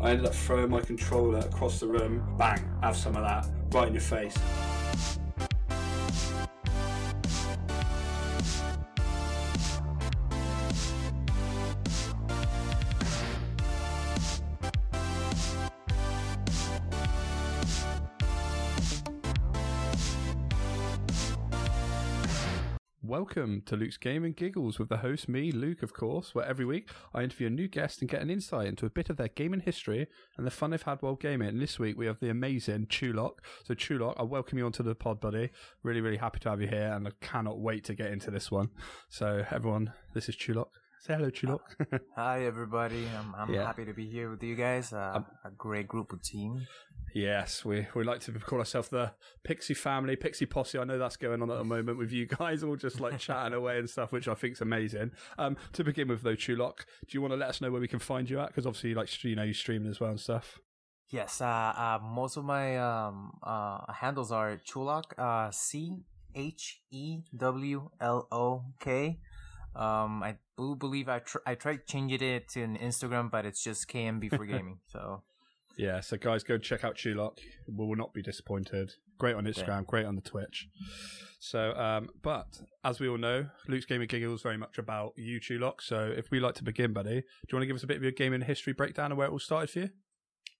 I ended up throwing my controller across the room. Bang! Have some of that right in your face. Welcome to Luke's Gaming Giggles with the host, me, Luke, of course, where every week I interview a new guest and get an insight into a bit of their gaming history and the fun they've had while gaming. And this week we have the amazing Chewlok. So, Chewlok, I welcome you onto the pod, buddy. Really, really happy to have you here, and I cannot wait to get into this one. So, everyone, this is Chewlok. Say hello, Chewlok. Hi, everybody. I'm, I'm Yeah. happy to be here with you guys. Uh, Um, a great group of team. Yes, we we like to call ourselves the Pixie Family, Pixie Posse. I know that's going on at the moment with you guys all just like chatting away and stuff, which I think's amazing. Um, to begin with, though, Chewlok, do you want to let us know where we can find you at? Because obviously, like you know, you streaming as well and stuff. Yes, uh, uh, most of my um, uh, handles are Chewlok, uh, C H E W L O K. Um, I do believe I tr- I tried changing it to an Instagram, but it's just KMB for gaming. So Yeah, so guys, go check out Chewlok. We will not be disappointed. Great on Instagram, great on the Twitch. So, um, but as we all know, Luke's Gaming Giggle is very much about you, Chewlok. So, if we like to begin, buddy, do you want to give us a bit of your gaming history breakdown of where it all started for you?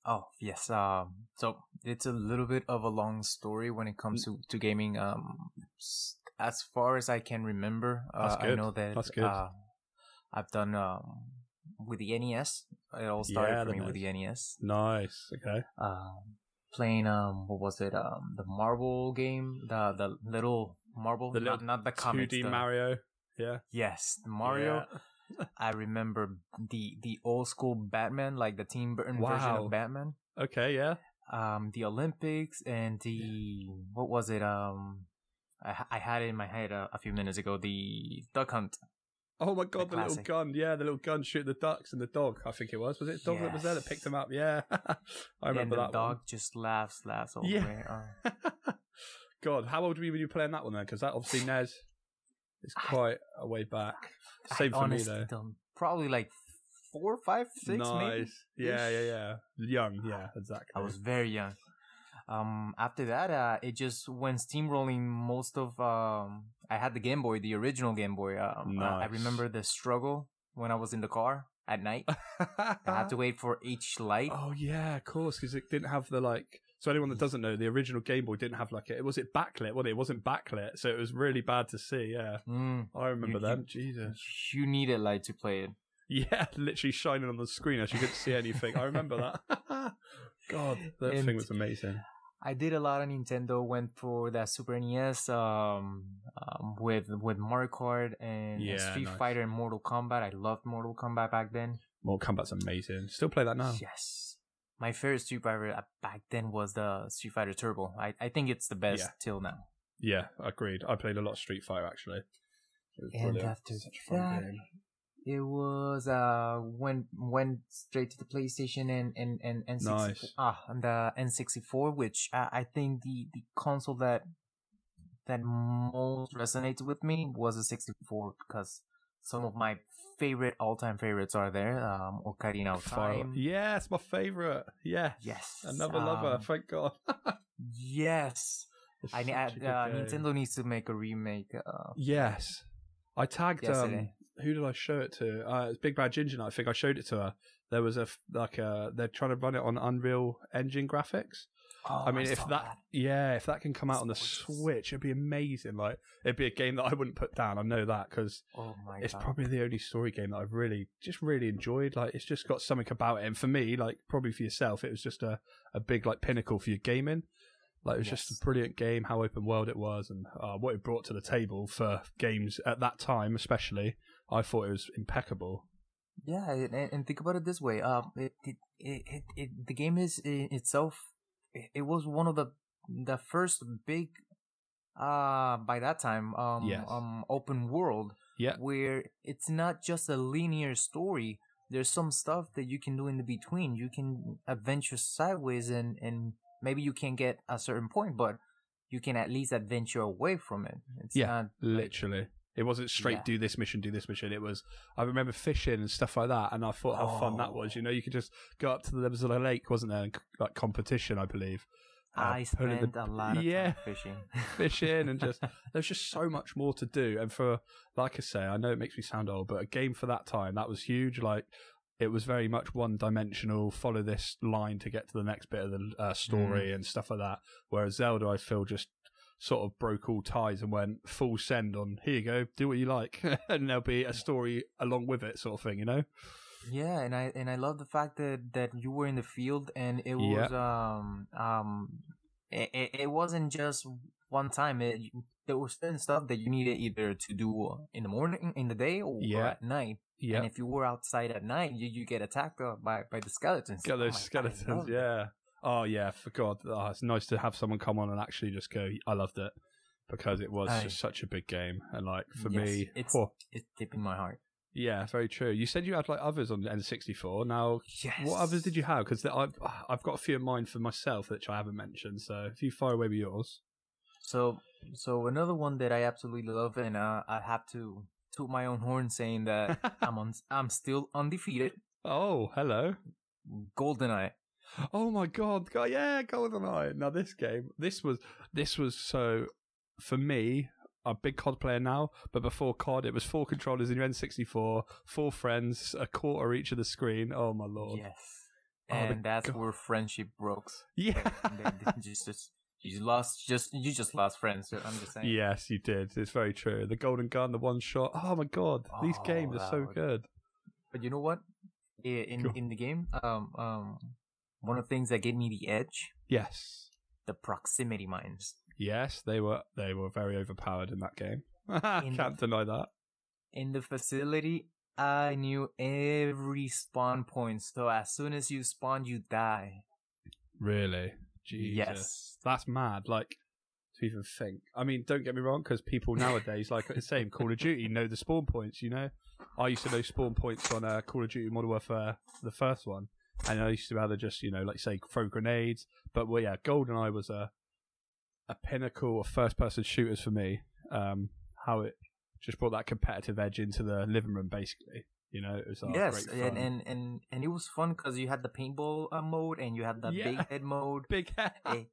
Oh yes. Um. So it's a little bit of a long story when it comes to to gaming. Um. As far as I can remember, uh, I know that That's good. Uh, I've done um with the NES. It all started Yeah, for me with the NES. Nice. Okay. Um, playing um, what was it? Um, the marble game, the the little marble, The not, little not the 2D the- Mario. Yeah. Yes, the Mario. Yeah. I remember the the old school Batman, like the Tim Burton version of Batman Okay. Yeah. um the Olympics and the what was it um I, I had it in my head uh, a few minutes ago the duck hunt Oh my god, The the, little gun. Yeah, the little gun shooting the ducks and the dog. I think it was. Was it the dog that was there that picked Yes. them up? Yeah. I remember and the that dog one. just laughs laughs all Yeah. the way uh, God, how old were you when you were playing that one then? Because that obviously NES is quite a way back. I Same for me though. don't- probably like four five six nice. maybe Yeah, yeah, yeah. Young. Yeah, exactly. I was very young um after that uh it just went steamrolling most of um I had the Game Boy the original Game Boy um uh, I remember the struggle when I was in the car at night I had to wait for each light Oh yeah, of course, because it didn't have the like. So anyone that doesn't know, the original Game Boy didn't have like it. Was it backlit? Well, it wasn't backlit, so it was really bad to see. Yeah, Mm. I remember You- them. Jesus. You needed light to play it. Yeah, literally shining on the screen as you couldn't see anything. I remember that. God, that And- thing was amazing. I did a lot of Nintendo. Went for that Super NES um, um, with with Mario Kart and Yeah, Street nice. Fighter and Mortal Kombat. I loved Mortal Kombat back then. Mortal Kombat's amazing. Still play that now. Yes, my favorite Street Fighter uh, back then was the Street Fighter Turbo. I, I think it's the best Yeah. till now. Yeah, agreed. I played a lot of Street Fighter actually. And brilliant. after Such a fun that, game. It was uh went went straight to the PlayStation and and and N64 Nice. ah and the N64, which I, I think the the console that that most resonates with me was the 64 because some of my favorite all time favorites are there. Um, Ocarina of Time. It's my favorite. Yeah, Yes. another lover. um, Thank God. Yes. It's I, ne- such a good uh. Nintendo needs to make a remake. Uh, Yes, I tagged. Um, Yesterday. Who did I show it to? Uh, it's Big Bad Ginger. I think I showed it to her. There was a like a they're trying to run it on Unreal Engine graphics. oh, I mean, if saw that, yeah, if that can come out on the Switch, it'd be amazing. Like it'd be a game that I wouldn't put down. I know that because Oh it's god. probably the only story game that I've really just really enjoyed. Like it's just got something about it. And for me, like probably for yourself, it was just a, a big like pinnacle for your gaming. Like it was just a brilliant game, how open world it was, and uh, what it brought to the table for games at that time, especially. I thought it was impeccable. Yeah, and, and think about it this way. Um, it it it, it, the game is itself. It, it was one of the the first big, uh, by that time, um, Yes. um, open world Yeah, where it's not just a linear story. There's some stuff that you can do in the between. You can adventure sideways, and and maybe you can't get a certain point, but you can at least adventure away from it. It's Yeah, not like- literally. It wasn't straight Yeah. do this mission, do this mission. It was I remember fishing and stuff like that, and I thought how fun that was. Oh. You know, you could just go up to the levels of the lake, wasn't there? And, like competition, I believe. Uh, I in the- spent a lot of yeah. time fishing. fishing and just there's just so much more to do and for like i say i know it makes me sound old but a game for that time that was huge like it was very much one dimensional follow this line to get to the next bit of the uh, story and stuff like that whereas zelda i feel just sort of broke all ties and went full send on here you go do what you like and there'll be a story along with it sort of thing you know Yeah, and I and I love the fact that that you were in the field and it was um um it, it, wasn't just one time. It, there was certain stuff that you needed either to do in the morning, in the day, or, or Yeah. at night. yeah And if you were outside at night, you, you get attacked uh, by by the skeletons. Get Oh those God, I skeletons, it. yeah. Oh yeah, for God, oh, it's nice to have someone come on and actually just go. I loved it because it was Aye. just such a big game, and like for Yes, me, it's oh, it's deep in my heart. yeah, very true. You said you had like others on N64. Now, Yes. what others did you have? Because I've I've got a few in mind for myself which I haven't mentioned. So if you fire away with yours, So, so another one that I absolutely love, and uh, I have to toot my own horn saying that I'm on, I'm still undefeated. oh hello. Goldeneye. Oh my god, God, yeah, GoldenEye. Now this game, this was this was so for me. A big COD player now, but before COD, it was four controllers in your N64, four friends, a quarter each of the screen. Oh my lord! Yes. Oh, And that's God. where friendship broke. Yeah. And they- they just, just you lost just you just lost friends. so I'm just saying. yes, you did. It's very true. The golden gun, the one shot. Oh my god, these Oh, games are so would- good. But you know what? In in the game, um um, one of the things that gave me the edge, Yes, the proximity mines. yes, they were they were very overpowered in that game. In Can't deny that. In the facility, I knew every spawn point. So as soon as you spawn, you die. Really, Jesus, Yes. that's mad. Like to even think. I mean, don't get me wrong, because people nowadays, like the same Call of Duty, know the spawn points. You know, I used to know spawn points on uh, Call of Duty Modern Warfare, the first one, and I used to rather just, you know, like say throw grenades. But well, yeah, GoldenEye was a a pinnacle of first-person shooters for me. Um, how it just brought that competitive edge into the living room, basically. You know, it was oh, yes, great fun. and, and and and it was fun because you had the paintball uh, mode and you had the Yeah. big head mode. big head. it,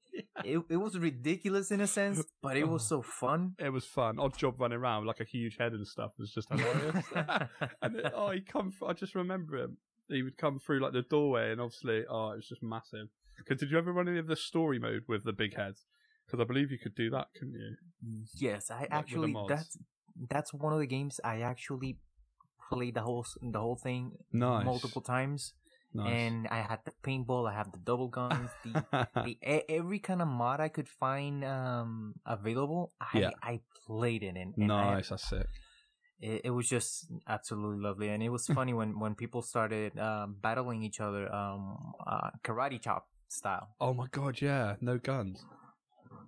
it it was ridiculous in a sense, but it was so fun. it was fun. Oddjob running around with like a huge head and stuff was just hilarious. and it, oh, he come. I just remember him. He would come through like the doorway, and obviously, oh, it was just massive. Because did you ever run any of the story mode with the big heads? Because I believe you could do that, couldn't you? Yes, I the actually that's that's one of the games I actually played the whole the whole thing Nice. multiple times, Nice. and I had the paintball, I have the double guns, the, the every kind of mod I could find um available. I Yeah. I played it, and, and I- nice. That's sick. It, it was just absolutely lovely, and it was funny when when people started um, battling each other, um, uh, karate chop style. Oh my god, yeah. No guns.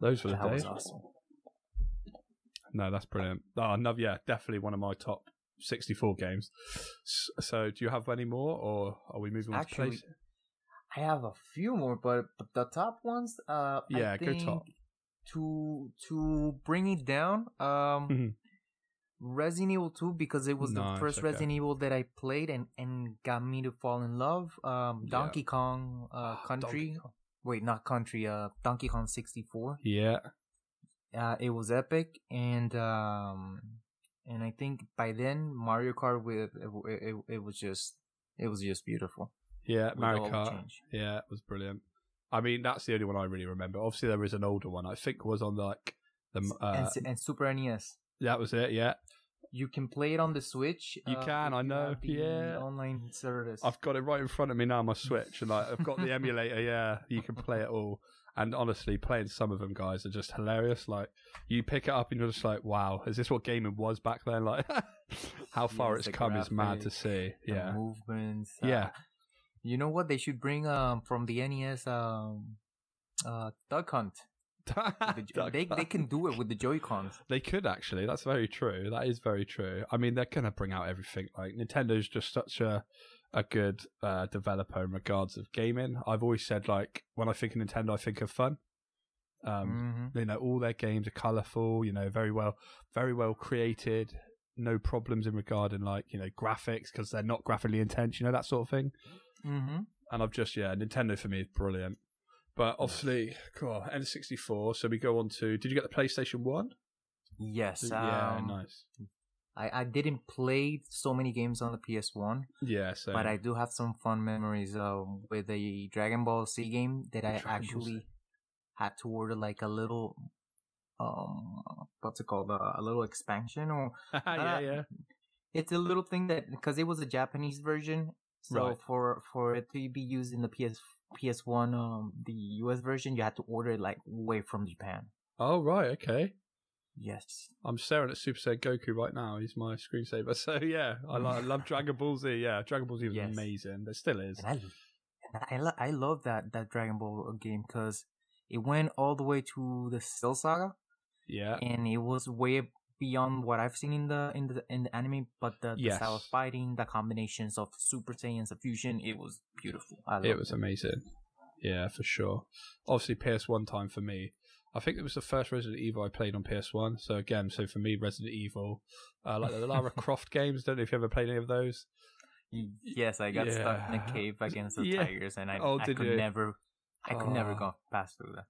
Those were the That was days. awesome. No, that's brilliant. Oh, no, yeah, definitely one of my top 64 games. So, do you have any more, or are we moving on to Actually, place? I have a few more, but, but the top ones, uh, Yeah, I go top. To to bring it down, um, Mhm. Resident Evil Two because it was Nice, the first okay. Resident Evil that I played and and got me to fall in love. Um, Yeah. Donkey Kong, uh, Ah, Country. Donkey Kong. Wait, not Country. Uh, Donkey Kong sixty four. Yeah. Uh, it was epic, and um, and I think by then Mario Kart with it, it, it was just it was just beautiful. Yeah, with Mario Kart. change. Yeah, it was brilliant. I mean, that's the only one I really remember. Obviously, there is an older one. I think was on like the. Uh, and, and Super NES. That was it. Yeah, You can play it on the Switch. You uh, can, I know, yeah. online service. I've got it right in front of me now. My Switch, and like, I've got the emulator. Yeah, you can play it all. And honestly, playing some of them guys are just hilarious. Like, you pick it up and you're just like, "Wow, is this what gaming was back then?" Like, how far it's come is mad to see. the Yeah, movements. Yeah. uh, you know what? They should bring um from the NES um uh Duck Hunt. The they they can do it with the Joy Cons. They could actually. That's very true. That is very true. I mean, they're gonna bring out everything. Like Nintendo's just such a a good uh, developer in regards of gaming. I've always said like when I think of Nintendo, I think of fun. Um, hmm you know, all their games are colourful. You know, very well, very well created. no problems in regarding like you know graphics because they're not graphically intense, you know that sort of thing. Mm-hmm. And I've just yeah, Nintendo for me is brilliant. But obviously, cool, N64. So we go on to. Did you get the PlayStation One? Yes. yeah, um, nice. I, I didn't play so many games on the PS1, Yeah, so but I do have some fun memories uh, with a Dragon Ball Z game that I Dragon Ball Z. actually had to order like a little, um, what's it called, uh, a little expansion or yeah, yeah. it's a little thing that because it was a Japanese version, so Right. for for it to be used in the PS PS One, um, the US version, you had to order it like way from Japan. Oh right, okay. Yes. I'm staring at Super Saiyan Goku right now. He's my screensaver. So yeah, I, like, I love Dragon Ball Z. Yeah, Dragon Ball Z was Yes. amazing. There still is. And I, and I, lo- I love that that Dragon Ball game because it went all the way to the Cell Saga, Yeah, and it was way beyond what I've seen in the in the in the anime. But the, the style of fighting, the combinations of Super Saiyans, the fusion, it was beautiful. I it was amazing. Yeah, for sure. Obviously, PS1 time for me. I think it was the first Resident Evil I played on PS1. So again, so for me, Resident Evil, uh, like the Lara Croft games. Don't know if you ever played any of those. Yes, I got stuck in a cave against the Yeah. tigers, and I, Oh, I could you? never, I could never Oh. go past through that.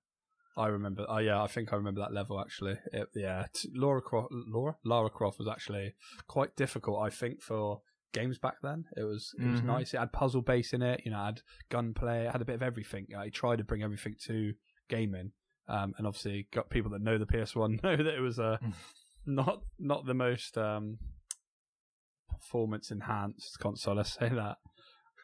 I remember. Oh yeah, I think I remember that level actually. It, yeah, t- Laura Croft, Laura, Lara Croft was actually quite difficult. I think for games back then. It was it was Mhm. nice. It had puzzle base in it. You know, it had gunplay. It had a bit of everything. I tried to bring everything to gaming, um, and obviously got people that know the PS1 know that it was a Mm. not not the most um, performance enhanced console. Let's say that.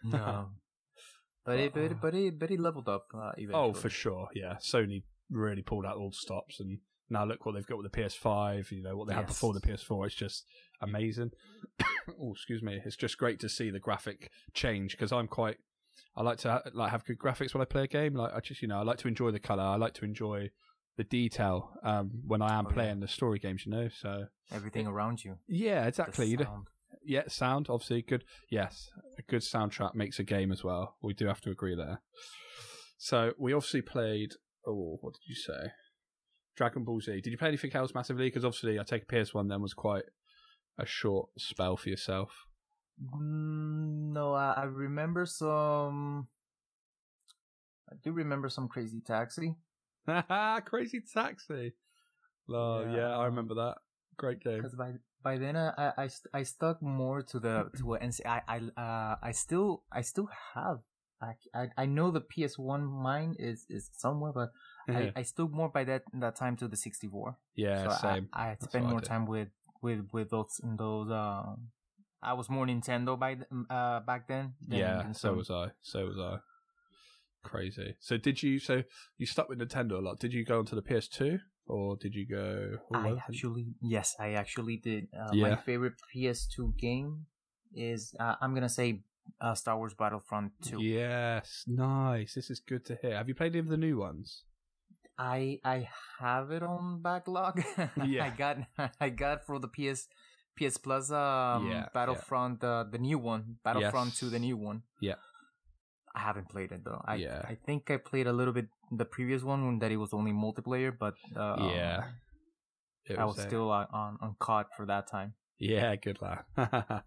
No, but it, but it, but it, but it leveled up uh, eventually. Oh, for sure. Yeah, Sony really pulled out all the stops, and now look what they've got with the PS5. You know what they had before the PS4. It's just amazing. oh, excuse me. It's just great to see the graphic change because I'm quite. I like to ha- like have good graphics when I play a game. Like I just you know I like to enjoy the color. I like to enjoy the detail um, when I am Oh, yeah. playing the story games. You know, so everything around you. yeah, exactly. You do, sound. yeah, sound obviously good. Yes, a good soundtrack makes a game as well. We do have to agree there. So we obviously played. Oh, what did you say? Dragon Ball Z. Did you play anything else massively? Because obviously, I take PS One. Then was quite a short spell for yourself. Mm, no, I, I remember some. I do remember some Crazy Taxi. Crazy Taxi. Oh yeah. Yeah. I remember that. Great game. Because by by then I, I I stuck more to the to NC. I I uh I still I still have. I, I, I know the PS One mine is, is somewhere, but I, I stuck more by that that time to the sixty four. yeah, so same. I, I spent what I more time with with with those in those. Uh, I was more Nintendo by uh back then. than- yeah, than so was I. So was I. Crazy. So did you? So you stuck with Nintendo a lot. Did you go onto the PS2 or did you go? I actually yes, I actually did. Uh, Yeah. My favorite PS2 game is uh, I'm gonna say uh, Star Wars Battlefront 2. Yes, nice. This is good to hear. Have you played any of the new ones? I I have it on backlog. Yeah. I got I got for the PS PS Plus um Yeah, Battlefront uh, the new one Battlefront Yes. 2 the new one. Yeah. I haven't played it though. I Yeah. I think I played a little bit the previous one when that it was only multiplayer, but uh, Yeah. It I was a- still uh, on on COD for that time. Yeah, good lad.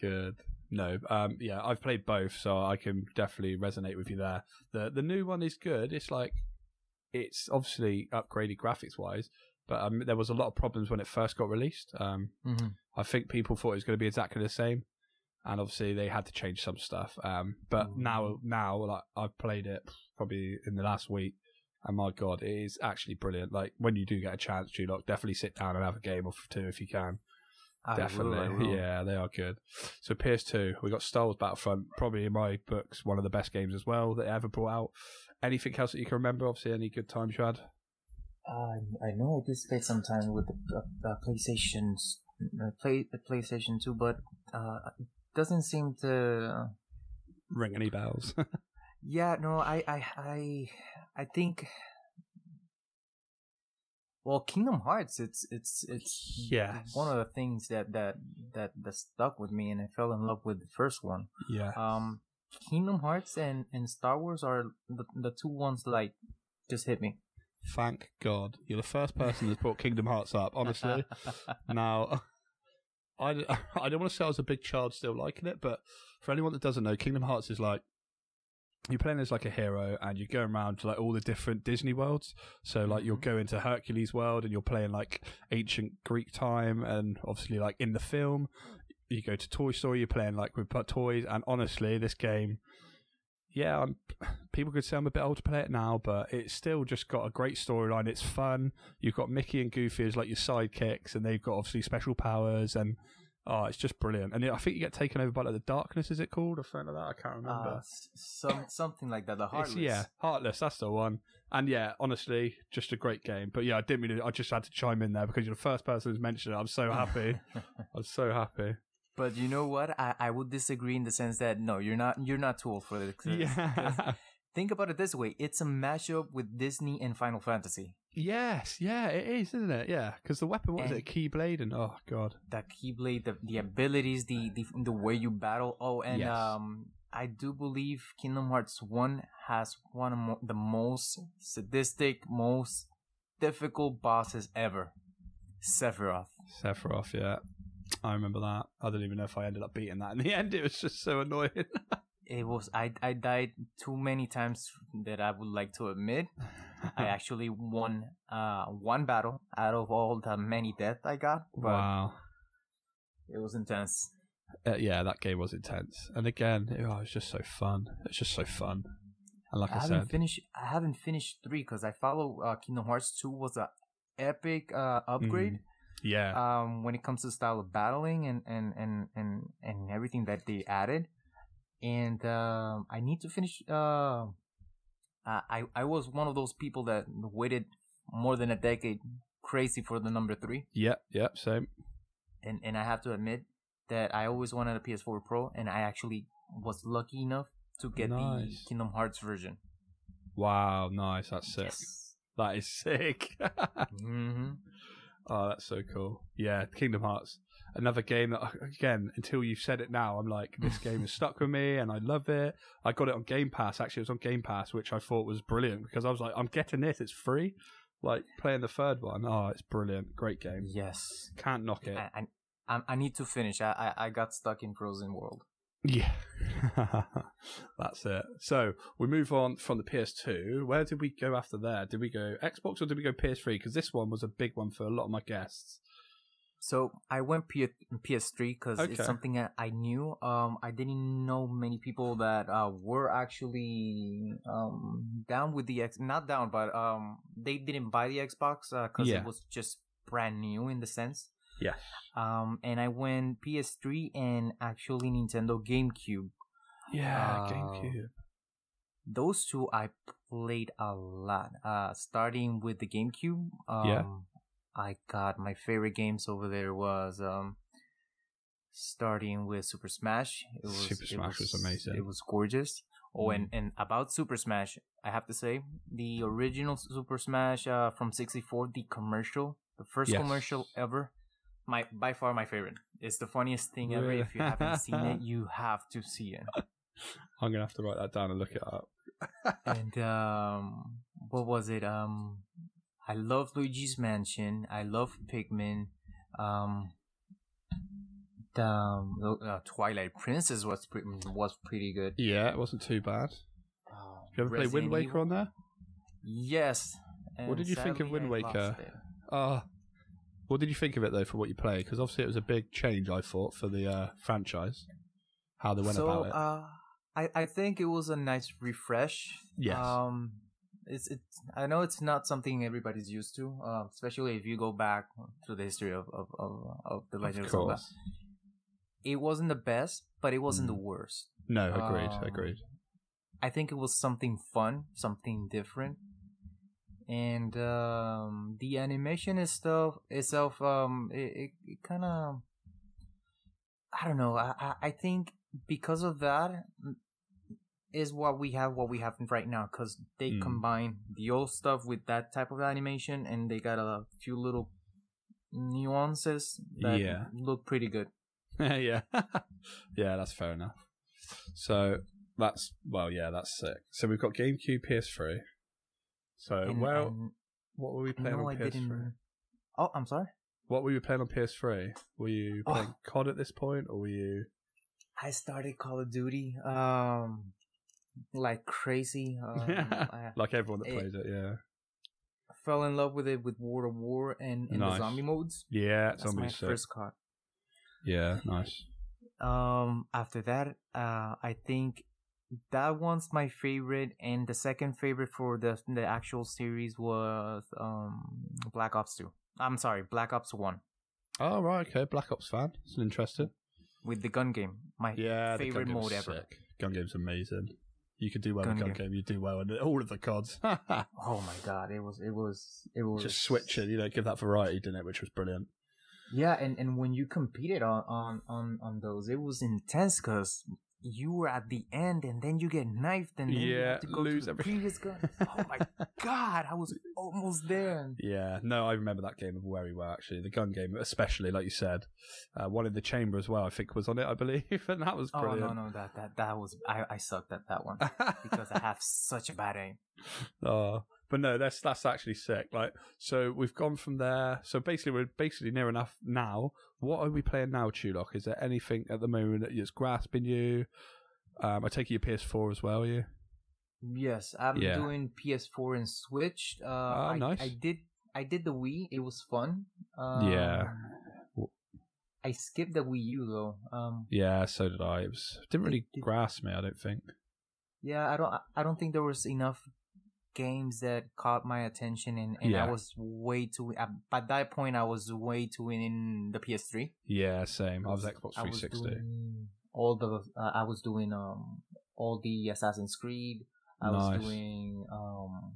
good. No, um, yeah, I've played both, so I can definitely resonate with you there. the The new one is good. It's like it's obviously upgraded graphics wise, but um, there was a lot of problems when it first got released. Um, Mm-hmm. I think people thought it was going to be exactly the same, and obviously they had to change some stuff. Um, but Mm. now, now, like I've played it probably in the last week, and my god, it is actually brilliant. Like when you do get a chance, Chewlok, definitely sit down and have a game or two if you can. I definitely, will, will. yeah, they are good. So PS2, we got Star Wars Battlefront, probably in my books one of the best games as well that ever brought out. Anything else that you can remember? Obviously, any good times you had? Uh, I know I did spend some time with the uh, uh, PlayStation's uh, play the PlayStation 2, but uh, it doesn't seem to. Ring any bells? Yeah, no, I, I, I, I think. Well, Kingdom Hearts, it's, it's, it's yeah one of the things that that that that stuck with me, and I fell in love with the first one. yeah. Um, Kingdom Hearts and and Star Wars are the the two ones like just hit me. Thank God. You're the first person that's brought Kingdom Hearts up, honestly. now, I, I don't want to say I was a big child still liking it, but for anyone that doesn't know, Kingdom Hearts is like you're playing as like a hero and you're going around to like all the different Disney worlds. So like you'll Mhm. go into Hercules world and you're playing like ancient Greek time and obviously like in the film you go to Toy Story, you're playing like with toys and honestly this game yeah, I'm, people could say I'm a bit old to play it now, but it's still just got a great storyline. It's fun. You've got Mickey and Goofy as like your sidekicks, and they've got obviously special powers, and oh, it's just brilliant. And I think you get taken over by like the darkness. Is it called or something like that? I can't remember. Uh, some something like that. The It's- Heartless. yeah, Heartless. That's the one. And yeah, honestly, just a great game. But yeah, I didn't mean to, I just had to chime in there because you're the first person who's mentioned it. I'm so happy. I'm so happy. But you know what? I, I would disagree in the sense that no, you're not you're not too old for this. 'cause Yeah. Think about it this way: it's a mashup with Disney and Final Fantasy. Yes. Yeah, it is, isn't it? Yeah. Because the weapon, was it? A Keyblade? And oh, God. The keyblade, the the abilities, the the the way you battle. Oh, and Yes. um, I do believe Kingdom Hearts One has one of mo- the most sadistic, most difficult bosses ever. Sephiroth. Sephiroth, yeah. I remember that. I don't even know if I ended up beating that in the end. It was just so annoying. It was I I died too many times that I would like to admit. I actually won uh one battle out of all the many deaths I got, but wow. it was intense. Uh, yeah, that game was intense. And again, it, oh, it was just so fun. It's just so fun. And like I, I, haven't said, finished. I haven't finished three because I follow uh, Kingdom Hearts two was a epic uh, upgrade. yeah, Um, when it comes to style of battling and and and and and everything that they added, and um, I need to finish. Uh, uh, I I was one of those people that waited more than a decade, crazy for the number three, yep, yep, same. and and I have to admit that I always wanted a PS4 Pro, and I actually was lucky enough to get the Kingdom Hearts version. Wow, nice. That's sick. Yes. That is sick. hmm oh, that's so cool. Yeah, Kingdom Hearts. Another game that, again, until you've said it now, I'm like, this game has stuck with me and I love it. I got it on Game Pass. Actually, it was on Game Pass, which I thought was brilliant because I was like, I'm getting this. It's free. Like, playing the third one. Oh, it's brilliant. Great game. Yes. Can't knock it. I, I, I- I need to finish. I, I, I got stuck in Frozen World. Yeah, that's it. So we move on from the PS2. Where did we go after there? Did we go Xbox or did we go PS3? Because this one was a big one for a lot of my guests. So I went P- PS3 because Okay. it's something that I knew. Um, I didn't know many people that uh, were actually um, down with the X. Not down, but um, they didn't buy the Xbox because Yeah. it was just brand new in the sense. Yeah. Um, and I went PS3 and actually Nintendo GameCube. Yeah, Uh, GameCube. those two I played a lot. Uh, starting with the GameCube. Um, Yeah. I got my favorite games over there was um, starting with Super Smash. It was, Super Smash was amazing. It was gorgeous. Oh, Mm. and, and about Super Smash, I have to say the original Super Smash uh, from '64, the commercial, the first Yes. commercial ever. My by far my favorite. It's the funniest thing ever. If you haven't seen it, you have to see it. I'm gonna have to write that down and look it up. and um what was it um i love luigi's mansion i love pikmin um the um, uh, twilight princess was pre- was pretty good Yeah, it wasn't too bad. Uh, you ever play Wind Waker Evil? on there? yes What did you think of Wind I Waker? Ah, what did you think of it though for what you played? Because obviously it was a big change. I thought for the uh, franchise, how they went so about it. uh i i think it was a nice refresh yes. Um, it's it's. I know it's not something everybody's used to, uh, especially if you go back to the history of of of, of the Legend of, of. It wasn't the best, but it wasn't the Mm. worst. No, agreed. Um, agreed. I think it was something fun, something different, and um, the animation itself itself um it it, it kind of I don't know. I, I I think because of that is what we have what we have right now because they Mm. combine the old stuff with that type of animation and they got a few little nuances that Yeah. look pretty good. yeah, yeah, Yeah, that's fair enough. So that's well, yeah, that's sick. So we've got GameCube, PS3. So And- well, and what were we playing on I PS3? didn't. Oh, I'm sorry. What were you playing on PS3? Were you Oh. playing COD at this point, or were you? I started Call of Duty, um, like crazy. Um, like everyone that plays it, yeah. fell in love with it with World of War and, and Nice. the zombie modes. Yeah, That's zombie my sick. first COD. Yeah, nice. Um, after that, uh, I think that one's my favorite, and the second favorite for the the actual series was um Black Ops Two. I'm sorry, Black Ops One Oh right, okay. Black Ops fan. It's interesting. with the gun game. My Yeah, favorite mode ever. Sick. Gun game's amazing. You could do well Gun in gun game. game. You do well in all of the CODs. Oh my god, it was it was it was Just switching, you know, give that variety, didn't it? Which was brilliant. Yeah, and, and when you competed on on on, on those, it was intense because you were at the end and then you get knifed and then you Yeah, have to go lose to the previous gun. Oh my god, I was almost there. Yeah, no, I remember that game very well. Actually, the gun game, especially like you said, uh, one in the chamber as well. I think was on it, I believe, and that was Oh no no that that that was I I sucked at that one because I have such a bad aim. oh, but no, that's that's actually sick. Like, so we've gone from there. So basically, we're basically near enough now. What are we playing now, Chewlok? Is there anything at the moment that's grasping you? Um, I take it your PS4 as well, are you? Yes, I'm Yeah. doing PS4 and Switch. Uh, Ah, I, nice. I did I did the Wii. It was fun. Um, Yeah. I skipped the Wii U though. Um, Yeah, so did I. It was didn't really Did- grasp me. I don't think. Yeah, I don't. I don't think there was enough games that caught my attention, and, and Yeah. I was way too. At, by that point, I was way too in the PS3. Yeah, same. I was Xbox I was 360. all the. Uh, I was doing um all the Assassin's Creed. I Nice. was doing um.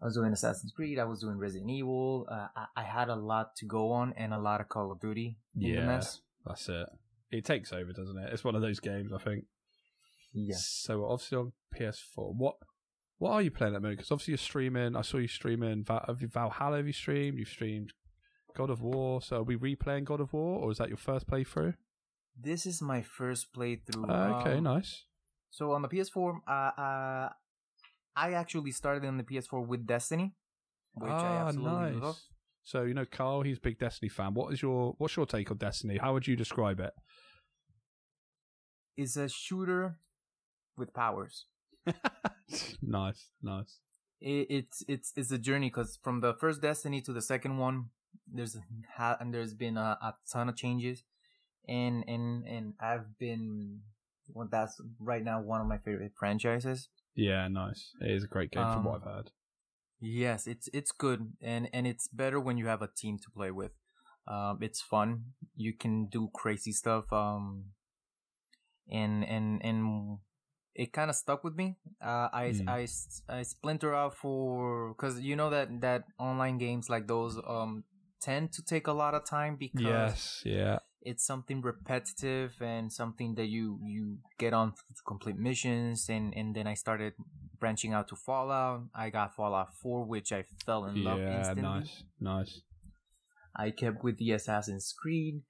I was doing Assassin's Creed. I was doing Resident Evil. Uh, I, I had a lot to go on and a lot of Call of Duty. in the Yeah. mess. That's it. It takes over, doesn't it? It's one of those games, I think. Yeah. So obviously on PS4, what what are you playing at the moment? Because obviously you're streaming. I saw you streaming Val- have you- Valhalla. Have you streamed? You've streamed God of War. So are we replaying God of War, or is that your first playthrough? This is my first playthrough. Uh, okay, Um, nice. So on the PS4, uh, uh, I actually started on the PS4 with Destiny, which I Ah, absolutely nice. love. So you know, Carl, he's a big Destiny fan. What is your what's your take on Destiny? How would you describe it? It's a shooter with powers. nice, nice. It, it's it's it's a journey because from the first Destiny to the second one, there's ha- and there's been a, a ton of changes, and and and I've been well, that's right now one of my favorite franchises. Yeah, nice. It is a great game from what Um, I've heard. Yes, it's it's good and and it's better when you have a team to play with. Um, it's fun. You can do crazy stuff. Um, and and and it kind of stuck with me. Uh, I Hmm. I I splinter out for because you know that that online games like those um tend to take a lot of time because Yes, yeah, it's something repetitive and something that you you get on to complete missions and and then I started branching out to Fallout. I got Fallout 4 which I fell in love yeah. instantly. Nice, nice. I kept with the Assassin's Creed.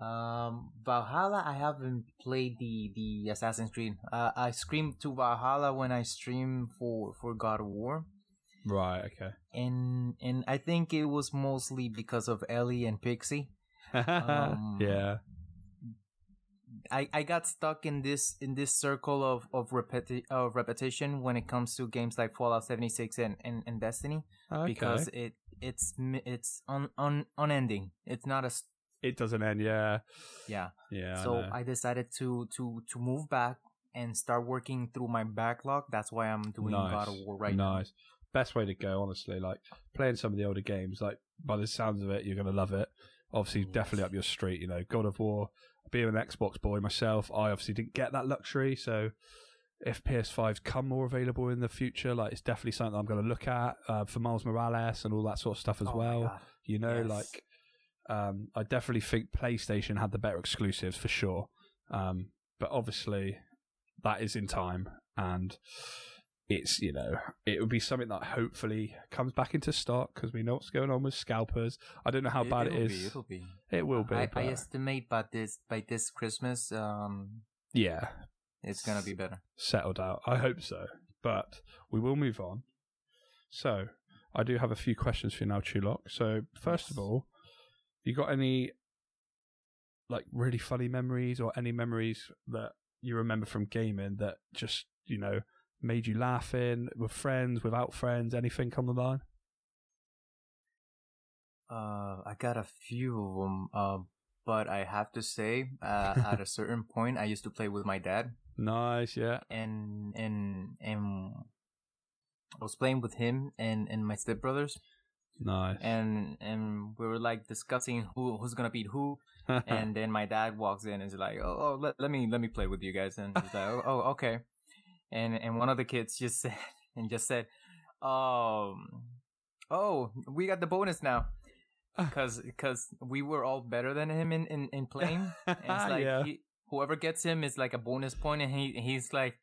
Um Valhalla I haven't played the the Assassin's Creed. Uh, I screamed to Valhalla when I stream for for God of War. Right. Okay. And and I think it was mostly because of Ellie and Pixie. Um, yeah. I, I got stuck in this in this circle of of, repeti- of repetition when it comes to games like Fallout 76 and, and, and Destiny Okay. because it it's it's un, un, unending. It's not a it doesn't end. Yeah. yeah. Yeah. so I. I, decided to to to move back and start working through my backlog. That's why I'm doing God of War right now. nice. Best way to go, honestly. Like playing some of the older games. Like by the sounds of it, you're gonna love it. Obviously, definitely up your street. You know, God of War. Being an Xbox boy myself, I obviously didn't get that luxury. So, if PS5s come more available in the future, like it's definitely something I'm going to look at uh, for Miles Morales and all that sort of stuff as Oh well. You know, Yes. like um, I definitely think PlayStation had the better exclusives for sure. Um, but obviously, that is in time, and it's you know it would be something that hopefully comes back into stock because we know what's going on with scalpers. I don't know how bad it it'll. Be, it'll be. it will be. I, I estimate by this by this Christmas, um, yeah, it's gonna be better. settled out. I hope so. But we will move on. So, I do have a few questions for you now, Chewlok. So first of all, you got any like really funny memories or any memories that you remember from gaming that just you know made you laugh in with friends, without friends, anything on the line? Uh, I got a few of them. Uh, but I have to say, uh, at a certain point, I used to play with my dad, Nice, yeah. and and and I was playing with him and and my stepbrothers, Nice. and and we were like discussing who who's gonna beat who, and then my dad walks in and is like, "Oh, oh let, let me let me play with you guys," and he's like, "Oh, oh okay," and and one of the kids just said and just said, "Um, oh, we got the bonus now." Because because we were all better than him in in, in playing. And it's like Yeah. he, whoever gets him is like a bonus point, and he he's like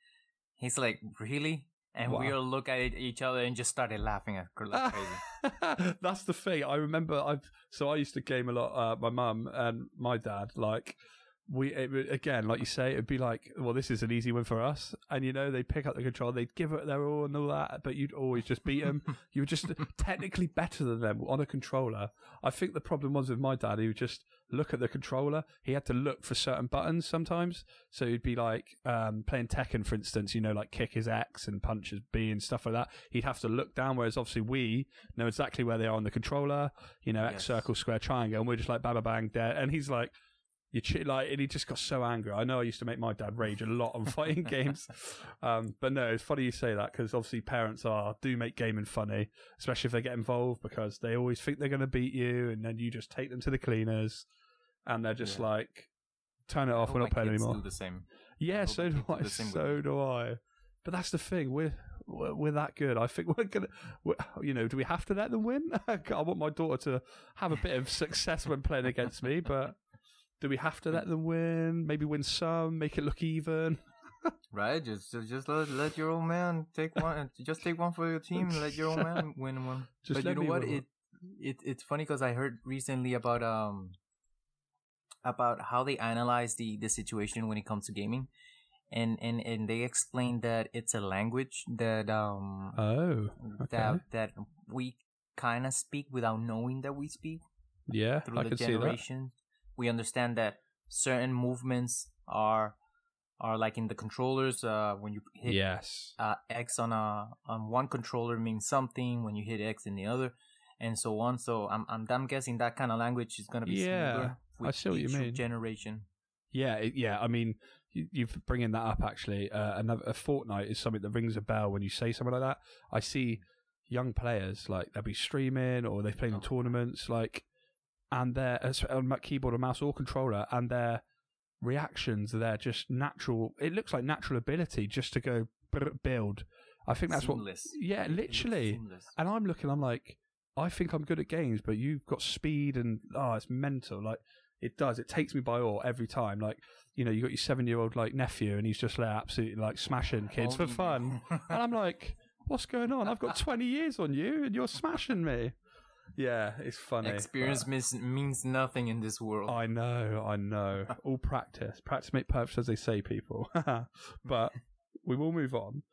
he's like really, and we all look at each other and just started laughing at like crazy. That's the thing. I remember. I so I used to game a lot. Uh, my mum and my dad. Like we it, again, like you say, it'd be like, well, this is an easy win for us. And you know, they'd pick up the control, they'd give it their all and all that, but you'd always just beat them. you were just technically better than them on a controller. I think the problem was with my dad. He would just look at the controller. He had to look for certain buttons sometimes. So he'd be like um, playing Tekken, for instance. You know, like kick his X and punch his B and stuff like that. He'd have to look down. Whereas obviously we know exactly where they are on the controller. You know, X Yes. circle, square, triangle, and we're just like bang, bang, bang, dead. And he's like. You ch- like, and he just got so angry. I know I used to make my dad rage a lot on fighting games, um, but no, it's funny you say that because obviously parents are do make gaming funny, especially if they get involved because they always think they're going to beat you, and then you just take them to the cleaners, and they're just Yeah. like, turn it off, we're not playing anymore. Do the same. Yeah, so do I. the same with So me. do I. But that's the thing. We're we're, we're that good. I think we're gonna. We're, you know, do we have to let them win? I want my daughter to have a bit of success when playing against me, but do we have to let them win? Maybe win some, make it look even. Right? Just just, let, let your old man take one. just take one for your team. and Let your old man win one. Just but you know what? It it it's funny because I heard recently about um about how they analyze the the situation when it comes to gaming, and and and they explained that it's a language that um Oh, that okay. that we kind of speak without knowing that we speak yeah, through I the that. generation. We understand that certain movements are are like in the controllers. Uh, when you hit Yes. uh, X on a on one controller means something. When you hit X in the other, and so on. So I'm I'm, I'm guessing that kind of language is gonna be Yeah, with see what you each mean. Generation. Yeah, yeah. I mean, you, you've bringing that up actually. Uh, another a Fortnite is something that rings a bell when you say something like that. I see young players like they'll be streaming or they're playing in Oh. tournaments like, and they're on keyboard or mouse or controller, and their reactions they're just natural. It looks like natural ability just to go build. I think that's Seamless. what. Yeah, literally. And I'm looking, I'm like, I think I'm good at games, but you've got speed and oh, it's mental. Like it does, it takes me by awe every time. Like you know, you got your seven year old like nephew, and he's just like absolutely like smashing kids for fun. and I'm like, what's going on? I've got 20 years on you, and you're smashing me. Yeah, it's funny. Experience means, means nothing in this world. I know, I know. All practice. Practice make perfect, as they say, people. but we will move on.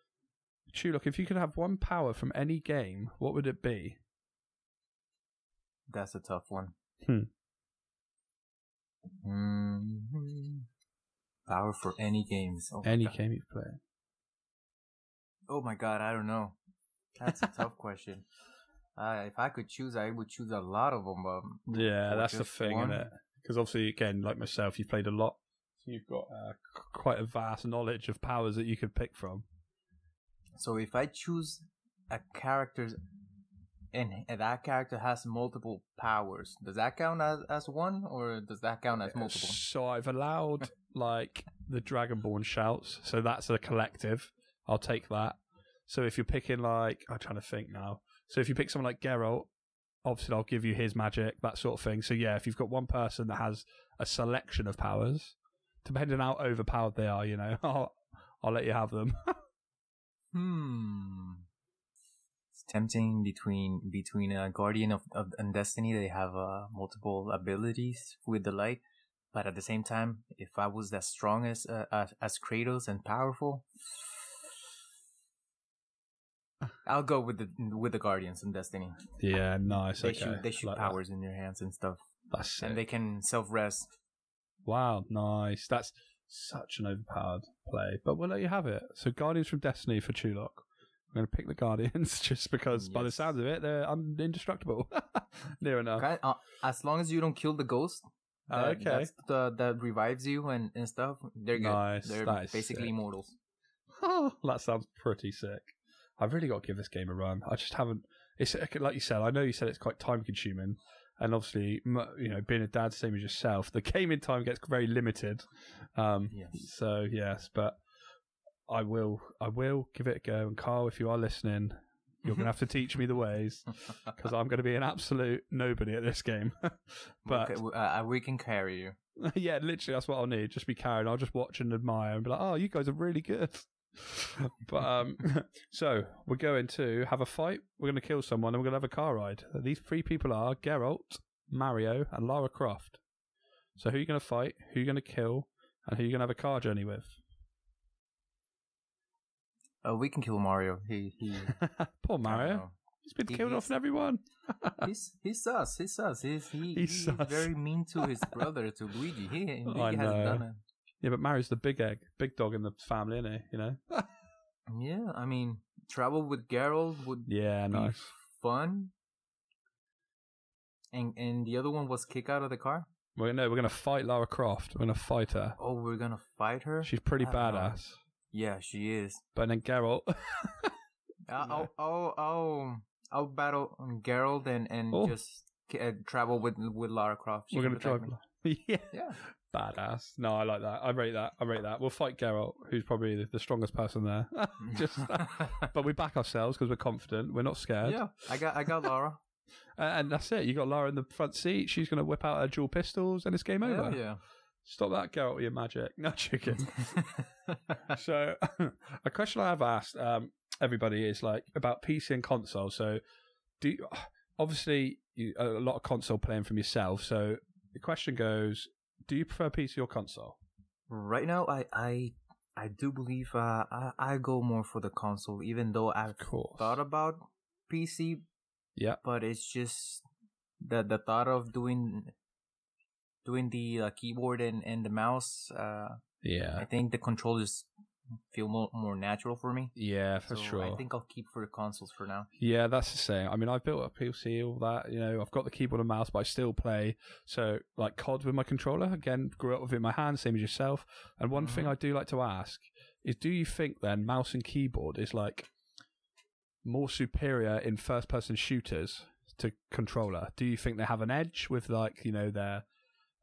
Chewlok, if you could have one power from any game, what would it be? That's a tough one. Hmm. Mhm. Power for any games. Oh Any game you play. Oh my god, I don't know. That's a tough question. Uh, if I could choose, I would choose a lot of them. But Yeah, that's the thing, one? isn't it? Because obviously, again, like myself, you've played a lot, so you've got uh, quite a vast knowledge of powers that you could pick from. so if I choose a character, and, that character has multiple powers, does that count as, as one, or does that count as multiple? So I've allowed like the Dragonborn shouts, so that's a collective. I'll take that. So if you're picking like, I'm trying to think now. So if you pick someone like Geralt, obviously I'll give you his magic, that sort of thing. So yeah, if you've got one person that has a selection of powers, depending on how overpowered they are, you know, I'll, I'll let you have them. Hmm. Tempting between between a guardian of, of and destiny. They have uh, multiple abilities with the light, but at the same time, if I was as strong as uh, as, as Kratos and powerful, I'll go with the with the Guardians and Destiny. Yeah, nice. They okay. shoot they shoot Like that. powers in your hands and stuff, That's and they can self rest. Wow, nice. That's such an overpowered play. But we'll let you have it. So Guardians from Destiny for Chewlok. I'm going to pick the Guardians just because, by the sounds of it, they're un- indestructible. Near enough. Okay, uh, as long as you don't kill the ghost, Oh, that, okay. that's the, that revives you and, and stuff. They're good. Nice, They're basically sick. immortals. that sounds pretty sick. I've really got to give this game a run. I just haven't. It's like you said. I know you said it's quite time consuming, and obviously, you know, being a dad, same as yourself, the gaming time gets very limited. Um, Yes. So yes, but I will. I will give it a go. And Carl, if you are listening, you're gonna have to teach me the ways because I'm gonna be an absolute nobody at this game. but Okay, uh, we can carry you. yeah, literally, that's what I'll need. Just be carried. I'll just watch and admire and be like, oh, you guys are really good. but um, so we're going to have a fight. We're going to kill someone, and we're going to have a car ride. These three people are Geralt, Mario, and Lara Croft. So who are you going to fight? Who are you going to kill? And who are you going to have a car journey with? Uh, we can kill Mario. He he. Poor Mario. He's been He- killing he's- off everyone. he's he's sus. He's sus. He's he, He's sus. very mean to his brother to Luigi. He, Luigi I hasn't know. done it. Yeah, but Mario's the big egg, big dog in the family, isn't he? You know. Yeah, I mean, travel with Geralt would yeah, be nice. fun. And and the other one was kick out of the car. We're no, we're going to fight Lara Croft. We're to fight her. Oh, we're gonna fight her. She's pretty badass. know. Badass. Yeah, she is. But then Geralt, I'll No. I'll, I'll I'll I'll battle um, Geralt and and Oh. just uh, travel with with Lara Croft. She we're going to drive. protect me. yeah, Yeah. badass. No, I like that. I rate that. I rate that. We'll fight Geralt, who's probably the, the strongest person there. Just, but we back ourselves because we're confident. We're not scared. yeah, I got I got Lara. Uh, and that's it. You got Lara in the front seat. She's going to whip out her dual pistols, and it's game over. Hell yeah. Stop that, girl with your magic. No chicken. so, a question I have asked um, everybody is like about PC and console. So, do you, obviously you, a lot of console playing from yourself. So, the question goes: Do you prefer PC or console? right now, I I I do believe uh, I I go more for the console, even though I've thought about PC, Yeah, but it's just the the thought of doing doing the uh, keyboard and, and the mouse. Uh, yeah, I think the controllers feel more more natural for me. yeah, for so sure. I think I'll keep for the consoles for now. Yeah, that's the same. I mean, I've built a PC, all that. You know, I've got the keyboard and mouse, but I still play. So, like COD with my controller. Again, grew up with it in my hand, same as yourself. And one thing Mhm. I do like to ask is, do you think then mouse and keyboard is like more superior in first-person shooters to controller? Do you think they have an edge with like you know their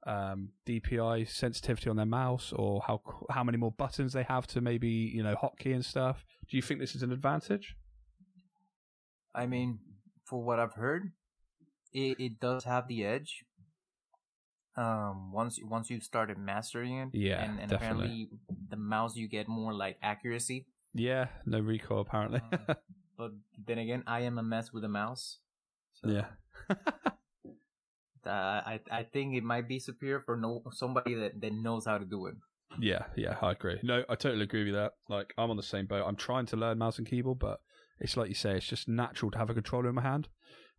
um, DPI sensitivity on their mouse, or how how many more buttons they have to maybe you know hotkey and stuff? Do you think this is an advantage? I mean, for what I've heard, it, it does have the edge. Um, once once you've started mastering it, Yeah, and, and apparently the mouse you get more like accuracy. Yeah, no recoil apparently. Um, but then again, I am a mess with a mouse. So yeah. uh, I I think it might be superior for no somebody that, that knows how to do it. yeah, yeah, I agree. No, I totally agree with that. Like I'm on the same boat. I'm trying to learn mouse and keyboard, but it's like you say, it's just natural to have a controller in my hand.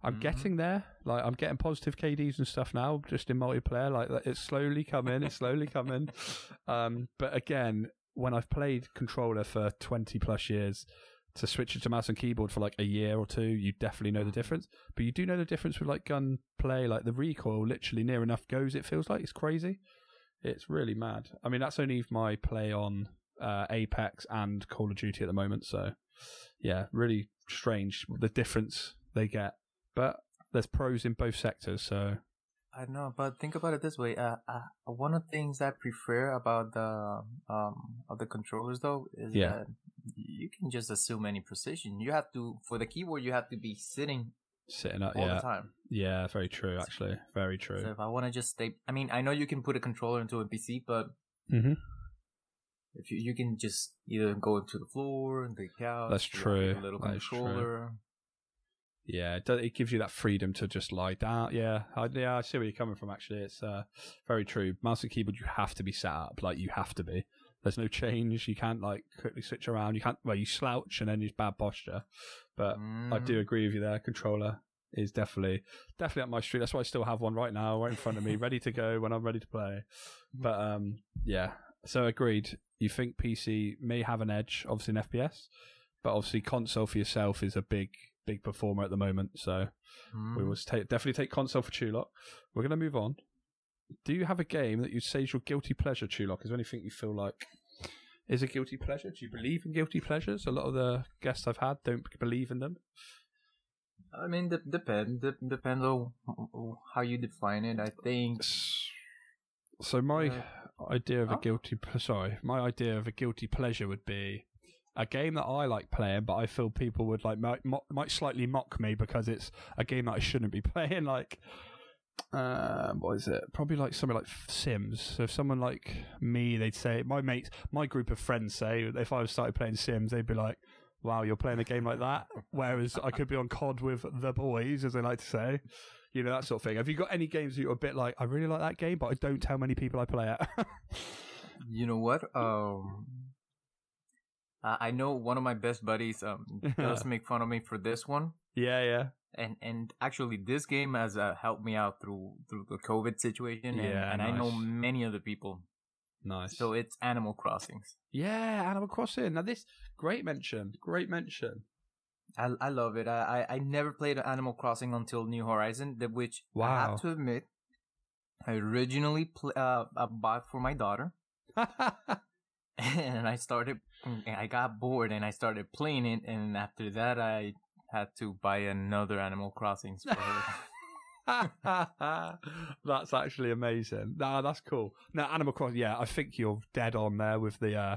I'm Mhm. getting there. Like I'm getting positive KDs and stuff now, just in multiplayer. Like that- it's slowly coming. It's slowly coming. Um, but again, when I've played controller for 20 plus years, to switch it to mouse and keyboard for like a year or two, you definitely know the difference. But you do know the difference with like gun play, like the recoil literally near enough goes. It feels like it's crazy. It's really mad. I mean, that's only my play on uh, Apex and Call of Duty at the moment. So, yeah, really strange the difference they get. But there's pros in both sectors. So, I know, but think about it this way. Uh, uh, one of the things I prefer about the um of the controllers though is Yeah. that you can just assume any position. You have to for the keyboard you have to be sitting sitting up, all yeah, the time. yeah, very true. Actually, very true. So if I want to just stay, I mean, I know you can put a controller into a PC, but hmm if you you can just either go to the floor, and the couch, That's true. little That is true. Yeah, it, does, it gives you that freedom to just lie down. Yeah, I, yeah, I see where you're coming from. Actually, it's uh, very true. Mouse and keyboard, you have to be set up. Like you have to be. There's no change. You can't like quickly switch around. You can't. Well, you slouch and then use bad posture. But I do Mhm. agree with you there. Controller is definitely definitely up my street. That's why I still have one right now, right in front of me, ready to go when I'm ready to play. But um, yeah. So agreed. You think PC may have an edge, obviously in FPS, but obviously console for yourself is a big big performer at the moment. So we Mhm. will take, definitely take console for Chewlok. We're going to move on. Do you have a game that you say is your guilty pleasure, Chewlok? Is there anything you feel like is a guilty pleasure? Do you believe in guilty pleasures? A lot of the guests I've had don't believe in them. I mean, de- depend de- depends on how you define it. I think. So my Uh, idea of a guilty sorry, my idea of a guilty pleasure would be a game that I like playing, but I feel people would like might, might slightly mock me because it's a game that I shouldn't be playing. Like, um, what is it? Probably like something like Sims. So if someone like me, they'd say my mates, my group of friends say if I started playing Sims, they'd be like. Wow, you're playing a game like that. Whereas I could be on COD with the boys, as they like to say, you know that sort of thing. Have you got any games that you're a bit like? I really like that game, but I don't tell many people I play it. You know what? Um, I I know one of my best buddies um does make fun of me for this one, yeah, yeah. and and actually this game has uh, helped me out through through the COVID situation, and, Yeah, and I know many other people. Nice. So it's Animal Crossings. yeah, Animal Crossing. Now this great mention, great mention. I I love it. I I, I never played Animal Crossing until New Horizon, the- which I Wow. have to admit, I originally pl- uh, uh, bought for my daughter. and I started, I got bored and I started playing it. And after that, I had to buy another Animal Crossing that's actually amazing. Nah, that's cool. Now, Animal Crossing, yeah, I think you're dead on there with the uh,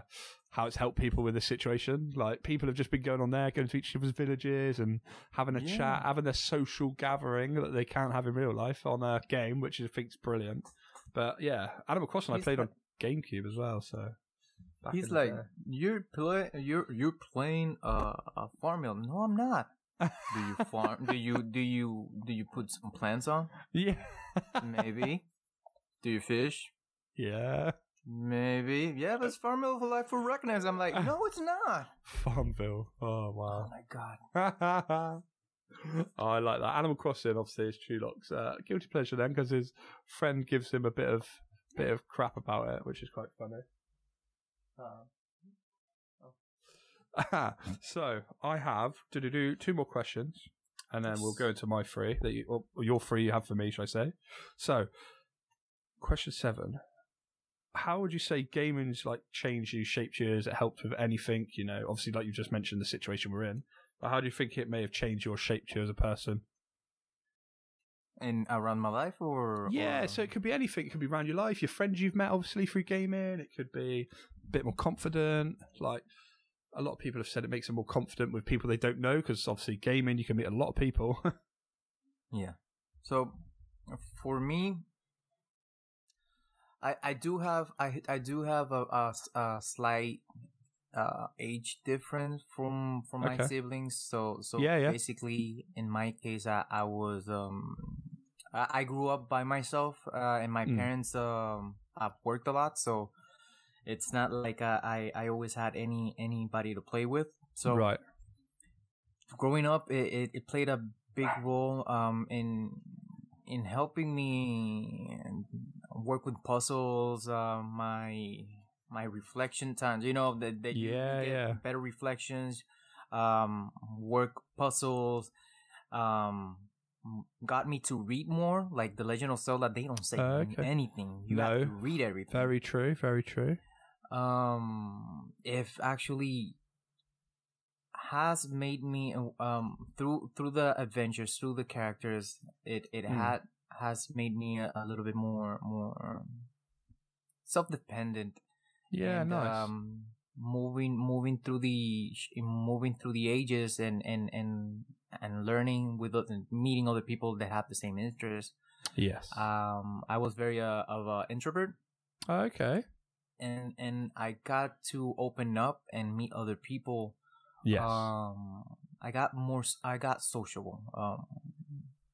how it's helped people with this situation. Like, people have just been going on there, going to each other's villages and having a Yeah. chat, having a social gathering that they can't have in real life on a game, which I think is brilliant. But yeah, Animal Crossing I played like- on GameCube as well, so. He's like, you're play, you're you're playing uh, a farmville. No, I'm not. Do you farm? do you do you do you put some plants on? yeah. Maybe. do you fish? yeah. Maybe. Yeah, it's Farmville for Life for Recognize. I'm like, no, it's not. Farmville. Oh, wow. Oh my god. oh, I like that. Animal Crossing, obviously, is Chewlok's uh, guilty pleasure then, because his friend gives him a bit of bit of crap about it, which is quite funny. Uh, oh. so I have to do two more questions, and then we'll go into my three that you, or your three you have for me, should I say? So, question seven: How would you say gaming's like changed you, shaped you? Has it helped with anything? You know, obviously, like you just mentioned, the situation we're in. But how do you think it may have changed you or shaped you as a person? in around my life, or Yeah, or- so it could be anything. It could be around your life, your friends you've met, obviously through gaming. It could be bit more confident. Like a lot of people have said, it makes them more confident with people they don't know because obviously gaming, you can meet a lot of people. Yeah. So for me, I I do have I I do have a a slight uh age difference from from my siblings. So so Yeah, yeah. basically in my case I I was um I, I grew up by myself uh, and my Mm. parents um have worked a lot so it's not like I, I I always had any anybody to play with. So right. growing up it, it, it played a big role um in in helping me work with puzzles uh, my my reflection times you know that, that you- you Yeah, get yeah. better reflections um work puzzles um got me to read more like the legend of zelda they don't say Uh, okay. anything you No. have to read everything Very true. Very true. Um if actually has made me um through through the adventures through the characters it it Hmm. had has made me a, a little bit more more self-dependent Yeah, and, nice. um moving moving through the moving through the ages and and and and learning with other, meeting other people that have the same interests yes. um i was very uh, of an introvert okay. And and I got to open up and meet other people. Yes. Um, I got more. I got sociable. Um,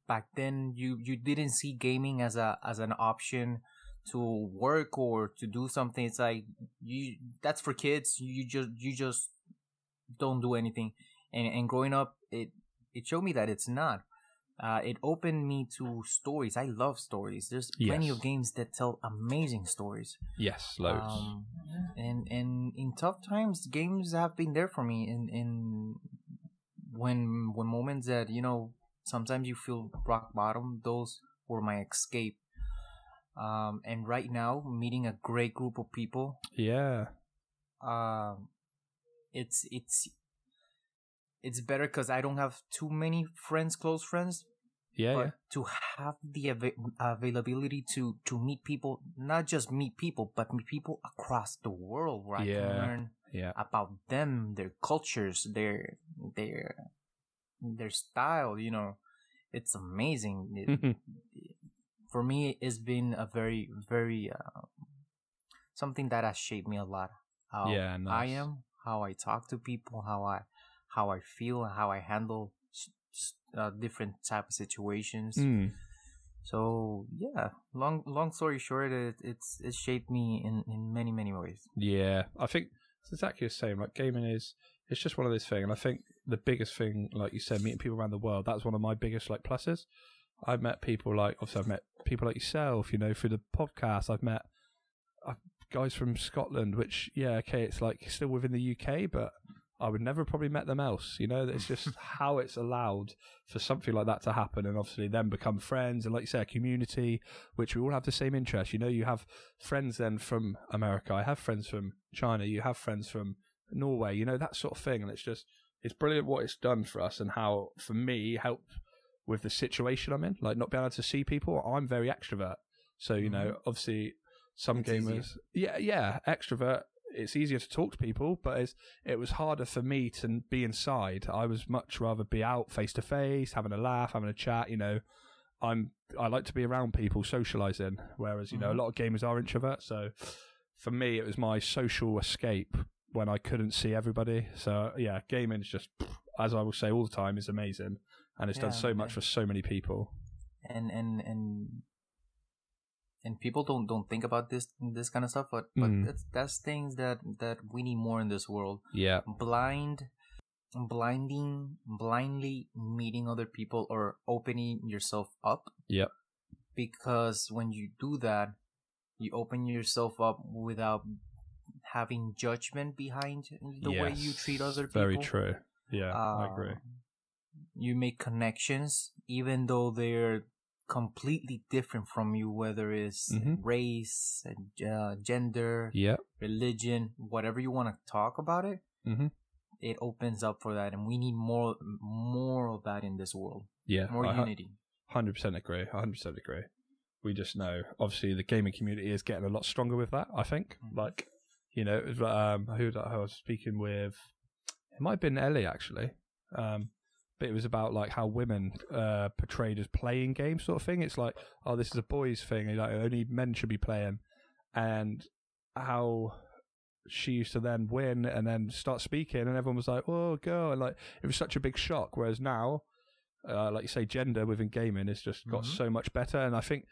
back then, you you didn't see gaming as a as an option to work or to do something it's like you that's for kids you just you just don't do anything and and growing up it it showed me that it's not uh, it opened me to stories. I love stories. There's plenty Yes. of games that tell amazing stories. Yes, loads. Um, and and in tough times, games have been there for me. In in when when moments that you know sometimes you feel rock bottom, those were my escape. Um, and right now, meeting a great group of people, yeah. um, it's it's it's better because I don't have too many friends, close friends, Yeah, but yeah. to have the ava- availability to to meet people not just meet people but meet people across the world where i Yeah. can learn Yeah. about them their cultures their their their style you know it's amazing It- for me it's been a very very uh, something that has shaped me a lot how Yeah, i am how i talk to people how i how i feel and how i handle uh, different type of situations Mm. so yeah long long story short it, it's it shaped me in in many many ways Yeah, I think it's exactly the same. Like gaming is, it's just one of those things. And I think the biggest thing, like you said, meeting people around the world, that's one of my biggest like pluses. I've met people like, obviously, I've met people like yourself, you know, through the podcast. I've met uh, guys from Scotland, which, yeah, okay, it's like still within the UK, but I would never probably met them else. You know, it's just how it's allowed for something like that to happen, and obviously then become friends, and like you say, a community, which we all have the same interests. You know, you have friends then from America. I have friends from China. You have friends from Norway. You know that sort of thing, and it's just it's brilliant what it's done for us and how for me help with the situation I'm in. Like not being able to see people. I'm very extrovert, so you know mm-hmm. obviously some It's easier. gamers, yeah, yeah, extrovert. It's easier to talk to people, but it's, it was harder for me to be inside. I was much rather be out face to face, having a laugh, having a chat. You know, I'm I like to be around people, socializing. Whereas you know Mhm. a lot of gamers are introverts. So for me, it was my social escape when I couldn't see everybody. So yeah, gaming is just, as I will say all the time, is amazing, and it's done so much yeah. for so many people. and and and and people don't don't think about this this kind of stuff but but Mm. that's that's things that that we need more in this world Yeah, blind blinding blindly meeting other people or opening yourself up Yep. because when you do that you open yourself up without having judgment behind the way you treat other people Very true. Yeah, I agree. um, You make connections, even though they're completely different from you, whether it's Mhm. race, uh, gender, religion, whatever you want to talk about it. Mhm. It opens up for that, and we need more, more of that in this world. Yeah, More I unity. Hundred percent agree. Hundred percent agree. We just know, obviously, the gaming community is getting a lot stronger with that. I think, Mhm. like, you know, um, who, who I was speaking with, it might have been Ellie actually, um, but it was about like how women uh, portrayed as playing games, sort of thing. It's like, oh, this is a boys' thing, like only men should be playing, and how she used to then win and then start speaking, and everyone was like, "Oh, girl!" And like, it was such a big shock. Whereas now, uh, like you say, gender within gaming has just got Mhm. so much better, and I think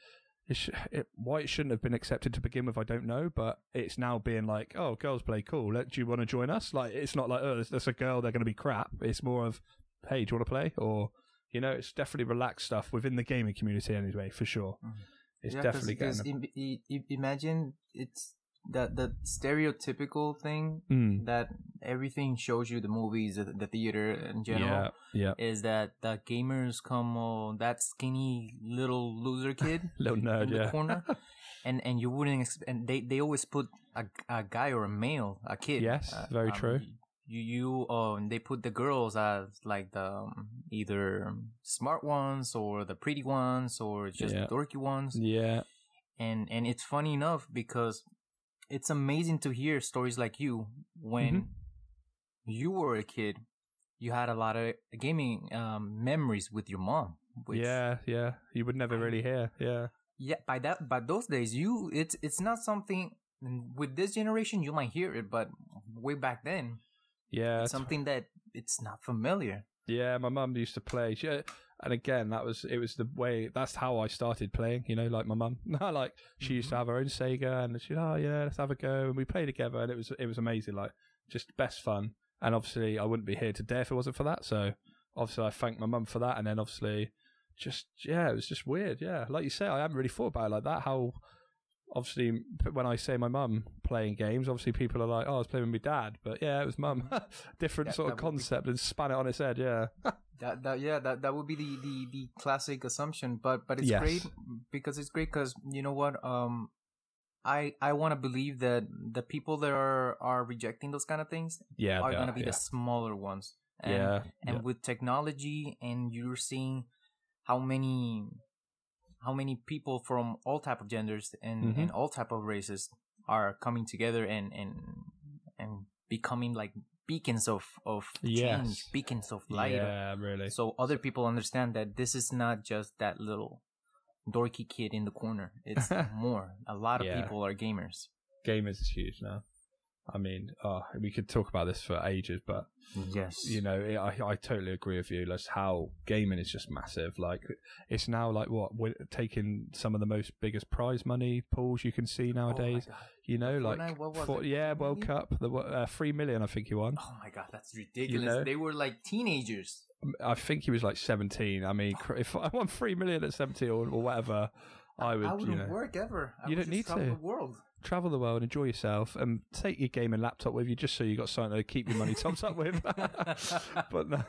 it, sh- it why it shouldn't have been accepted to begin with, I don't know, but it's now being like, "Oh, girls play cool. Let, do you want to join us?" Like, it's not like, "Oh, that's- that's a girl. They're going to be crap." It's more of, "Hey, do you want to play?" Or you know, it's definitely relaxed stuff within the gaming community anyway, for sure. Mhm. It's Yeah, definitely because getting. im- i- i- imagine it's that that stereotypical thing mm, that everything shows you the movies, the, the theater in general. yeah, yeah, is that the gamers come oh, that skinny little loser kid little nerd, in the yeah, corner, and and you wouldn't expect. And they they always put a, a guy or a male, a kid. Yes, very true. You you um they put the girls as like the um, either smart ones or the pretty ones or just Yeah. the dorky ones, yeah, and and it's funny enough because it's amazing to hear stories like you when Mm-hmm. you were a kid you had a lot of gaming um, memories with your mom which, yeah, yeah. You would never really hear, yeah, yeah by that by those days you it's it's not something with this generation you might hear it but way back then yeah. it's something that it's not familiar Yeah, my mum used to play. She, and again, that was it was the way that's how I started playing. You know, like my mum, like she used to mm-hmm. have her own Sega, and she, oh yeah, let's have a go, and we played together, and it was it was amazing, like just best fun. And obviously, I wouldn't be here today if it wasn't for that. So obviously, I thank my mum for that, and then obviously, just yeah, it was just weird. Yeah, like you say, I haven't really thought about it like that. How obviously when I say my mum playing games, obviously people are like, "Oh, I was playing with my dad," but yeah, it was mum. Different Yeah, sort of that be- concept and span it on its head. Yeah, That, that yeah that, that would be the, the, the classic assumption but but it's Yes. great because it's great because you know what um I I want to believe that the people that are are rejecting those kind of things yeah, are going to be yeah. the smaller ones and yeah, and yeah. with technology and you're seeing how many how many people from all type of genders and, Mhm. and all type of races are coming together and and and becoming like beacons of of change beacons of light Yeah, really. so other people understand that this is not just that little dorky kid in the corner it's more a lot of Yeah. people are gamers Gamers is huge now. I mean, oh, we could talk about this for ages, but yes you know, I I totally agree with you. That's how gaming is just massive. Like, it's now like what we're taking some of the most biggest prize money pools you can see nowadays. you know, like Fortnite, what was for- it, yeah, World million? Cup, the uh, three million, I think he won. oh my god that's ridiculous know? they were like teenagers I think he was like seventeen. I mean, if I won three million at seventeen or, or whatever, I would, I you wouldn't know, work ever. I You don't need to. The world. Travel the world, enjoy yourself, and take your gaming laptop with you just so you got something to keep your money topped up with. but no,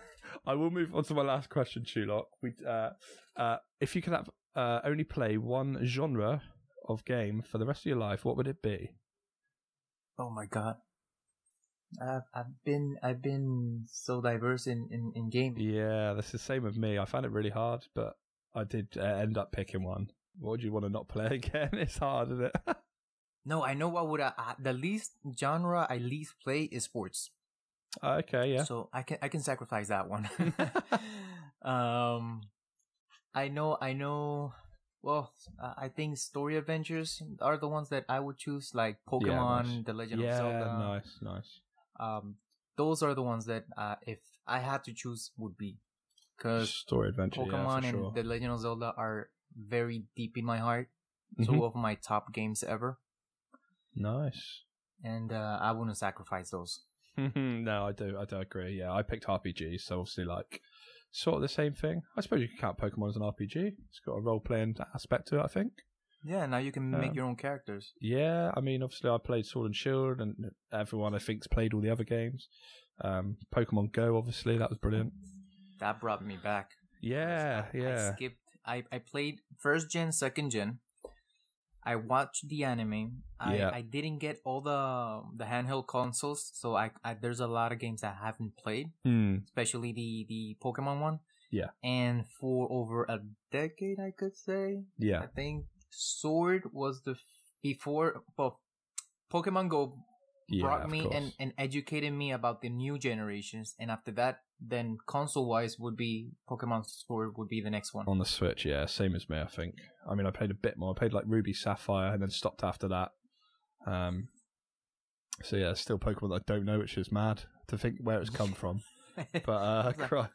I will move on to my last question, Chewlok. We, uh, uh, if you could have uh, only play one genre of game for the rest of your life, what would it be? Oh my god. I've I've been I've been so diverse in in, in gaming. Yeah, that's the same with me. I found it really hard, but I did uh, end up picking one. What would you want to not play again? It's hard, isn't it? No, I know what would I, I the least genre I least play is sports. okay, yeah. So I can I can sacrifice that one. um, I know I know. Well, uh, I think story adventures are the ones that I would choose, like Pokemon, nice. The Legend yeah, of Zelda. Yeah, nice, nice. Um, those are the ones that uh, if I had to choose would be because Story adventure, Pokemon yeah, for and. The Legend of Zelda are very deep in my heart. Mhm. Two of my top games ever, Nice. and uh, I wouldn't sacrifice those. no, I do. I do agree. Yeah, I picked RPGs, so obviously, like, sort of the same thing. I suppose you can count Pokemon as an RPG. It's got a role playing aspect to it, I think. Yeah, now you can make Um, your own characters. Yeah, I mean, obviously, I played Sword and Shield, and everyone I think's played all the other games. Um, Pokemon Go, obviously, that was brilliant. That brought me back. Yeah, I, yeah, I skipped. I, I played first gen, second gen. I watched the anime. I, Yeah. I didn't get all the the handheld consoles, so I, I there's a lot of games I haven't played, Hmm. especially the the Pokemon one. Yeah. And for over a decade, I could say. yeah, I think Sword was the f- before. Well, Pokemon Go yeah. brought me and, and educated me about the new generations, and after that, then console wise would be Pokemon Sword would be the next one. on the Switch, yeah, same as me. I think. I mean, I played a bit more. I played like Ruby Sapphire, and then stopped after that. Um. So yeah, still Pokemon that I don't know, which is mad to think where it's come from. But uh, Like- Christ.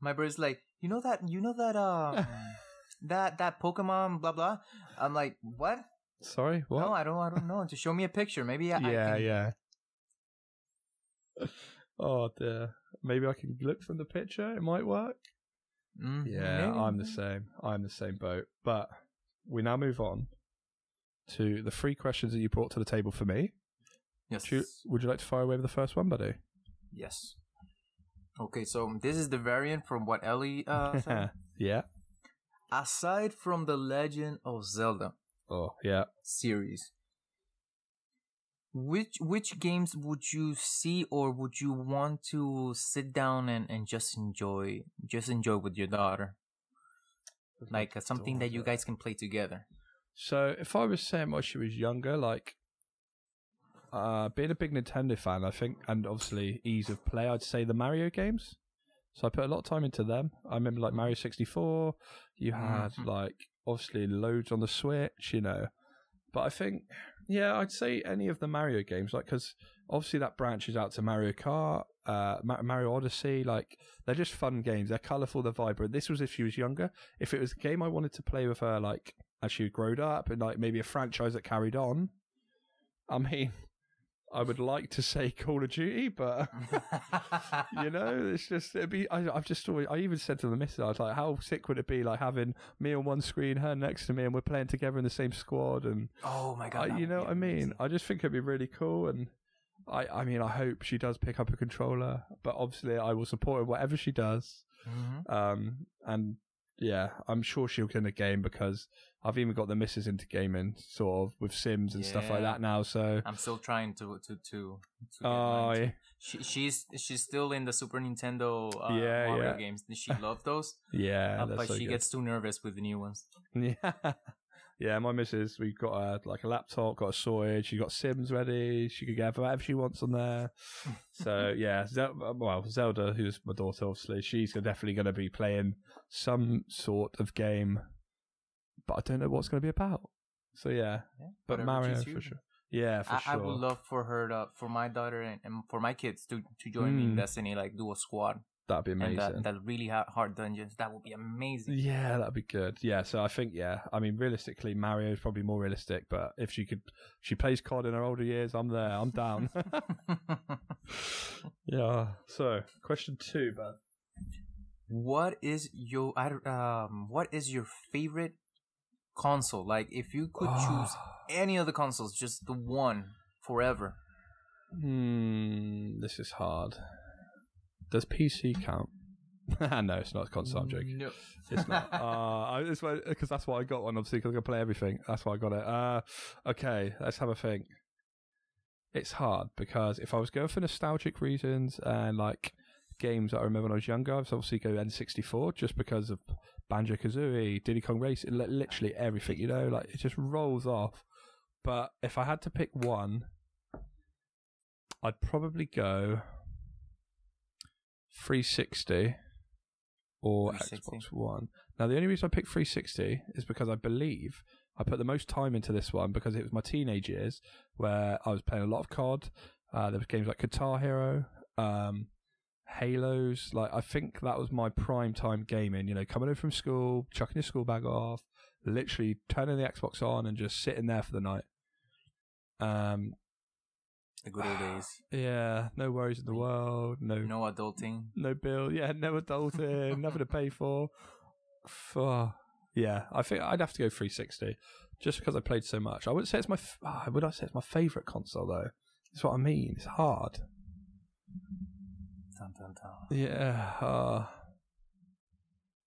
My brother's like, you know that, you know that, um, that that Pokemon, blah blah. I'm like, what? sorry, what? No, I don't, I don't know. Just show me a picture. Maybe I, I yeah, can- yeah. Oh dear. Maybe I can look from the picture. It might work. Mm, Yeah, maybe. I'm the same. I'm the same boat. But we now move on to the three questions that you brought to the table for me. Yes. Shoot, would you like to fire away with the first one, buddy? Yes. Okay, so this is the variant from what Ellie uh, said. yeah. Aside from the Legend of Zelda Oh, yeah. series, which which games would you see or would you want to sit down and, and just enjoy just enjoy with your daughter? Like uh, something that you guys can play together. So if I was saying while she was younger, like uh being a big Nintendo fan, I think, and obviously ease of play, I'd say the Mario games. So I put a lot of time into them. I remember like Mario sixty four. You had Mhm. like obviously loads on the Switch, you know. But I think Yeah, I'd say any of the Mario games, like because obviously that branches out to Mario Kart, uh, Mario Odyssey. Like they're just fun games. They're colourful. They're vibrant. This was if she was younger. If it was a game I wanted to play with her, like as she growed up, and like maybe a franchise that carried on. I mean, I would like to say Call of Duty, but you know, it's just it'd be. I, I've just always. I even said to the missus, I was like, "How sick would it be, like having me on one screen, her next to me, and we're playing together in the same squad?" And oh my god! I, you know what I mean? amazing. I just think it'd be really cool, and I, I mean, I hope she does pick up a controller, but obviously, I will support her whatever she does. Mhm. Um, and yeah, I'm sure she'll get in the game because I've even got the missus into gaming, sort of with Sims and stuff like that now. So, I'm still trying to to to. to get oh, yeah, She, she's she's still in the Super Nintendo uh, Yeah, Mario yeah. games. She loves those, yeah, uh, but so she good. gets too nervous with the new ones. Yeah. Yeah, my missus, we've got a, like a laptop, got a sorted, she got Sims ready, she could get whatever she wants on there. So yeah, Zel- well, Zelda, who's my daughter, obviously, she's definitely going to be playing some sort of game, but I don't know what's going to be about. So yeah, Yeah, but Mario for sure. Yeah, for I, sure. I would love for her to, for my daughter and, and for my kids to to join me in Mm. Destiny, like do a squad That'd be amazing. that, that really hard dungeons. That would be amazing. Yeah, that'd be good. Yeah, so I think yeah, I mean realistically Mario is probably more realistic, but if she could she plays COD in her older years, I'm there. I'm down. yeah. So, question 2, bud. What is your um what is your favorite console? Like if you could choose any of the consoles, just the one forever. Hmm, this is hard. Does PC count? no, it's not a console. I'm joking. No. It's not. uh, it's because that's why I got one. Obviously, because I can play everything. That's why I got it. Uh, okay, let's have a think. It's hard because if I was going for nostalgic reasons and like games that I remember when I was younger, I'd obviously go N64 just because of Banjo Kazooie, Diddy Kong li- literally everything. You know, like it just rolls off. But if I had to pick one, I'd probably go 360 or 360. Xbox One. Now, the only reason I picked 360 is because I believe I put the most time into this one because it was my teenage years where I was playing a lot of COD. Uh, there was games like Guitar Hero, um, Halos. Like I think that was my prime time gaming. You know, coming in from school, chucking your school bag off, literally turning the Xbox on and just sitting there for the night. Um, The good old days. yeah, no worries in the world, no No adulting. no bill. Yeah, no adulting, nothing to pay for. For yeah, I think I'd have to go 360 just because I played so much. I wouldn't say it's my. F- ah, would I say it's my favorite console though? That's what I mean. It's hard. Dun, dun, dun. Yeah. Uh,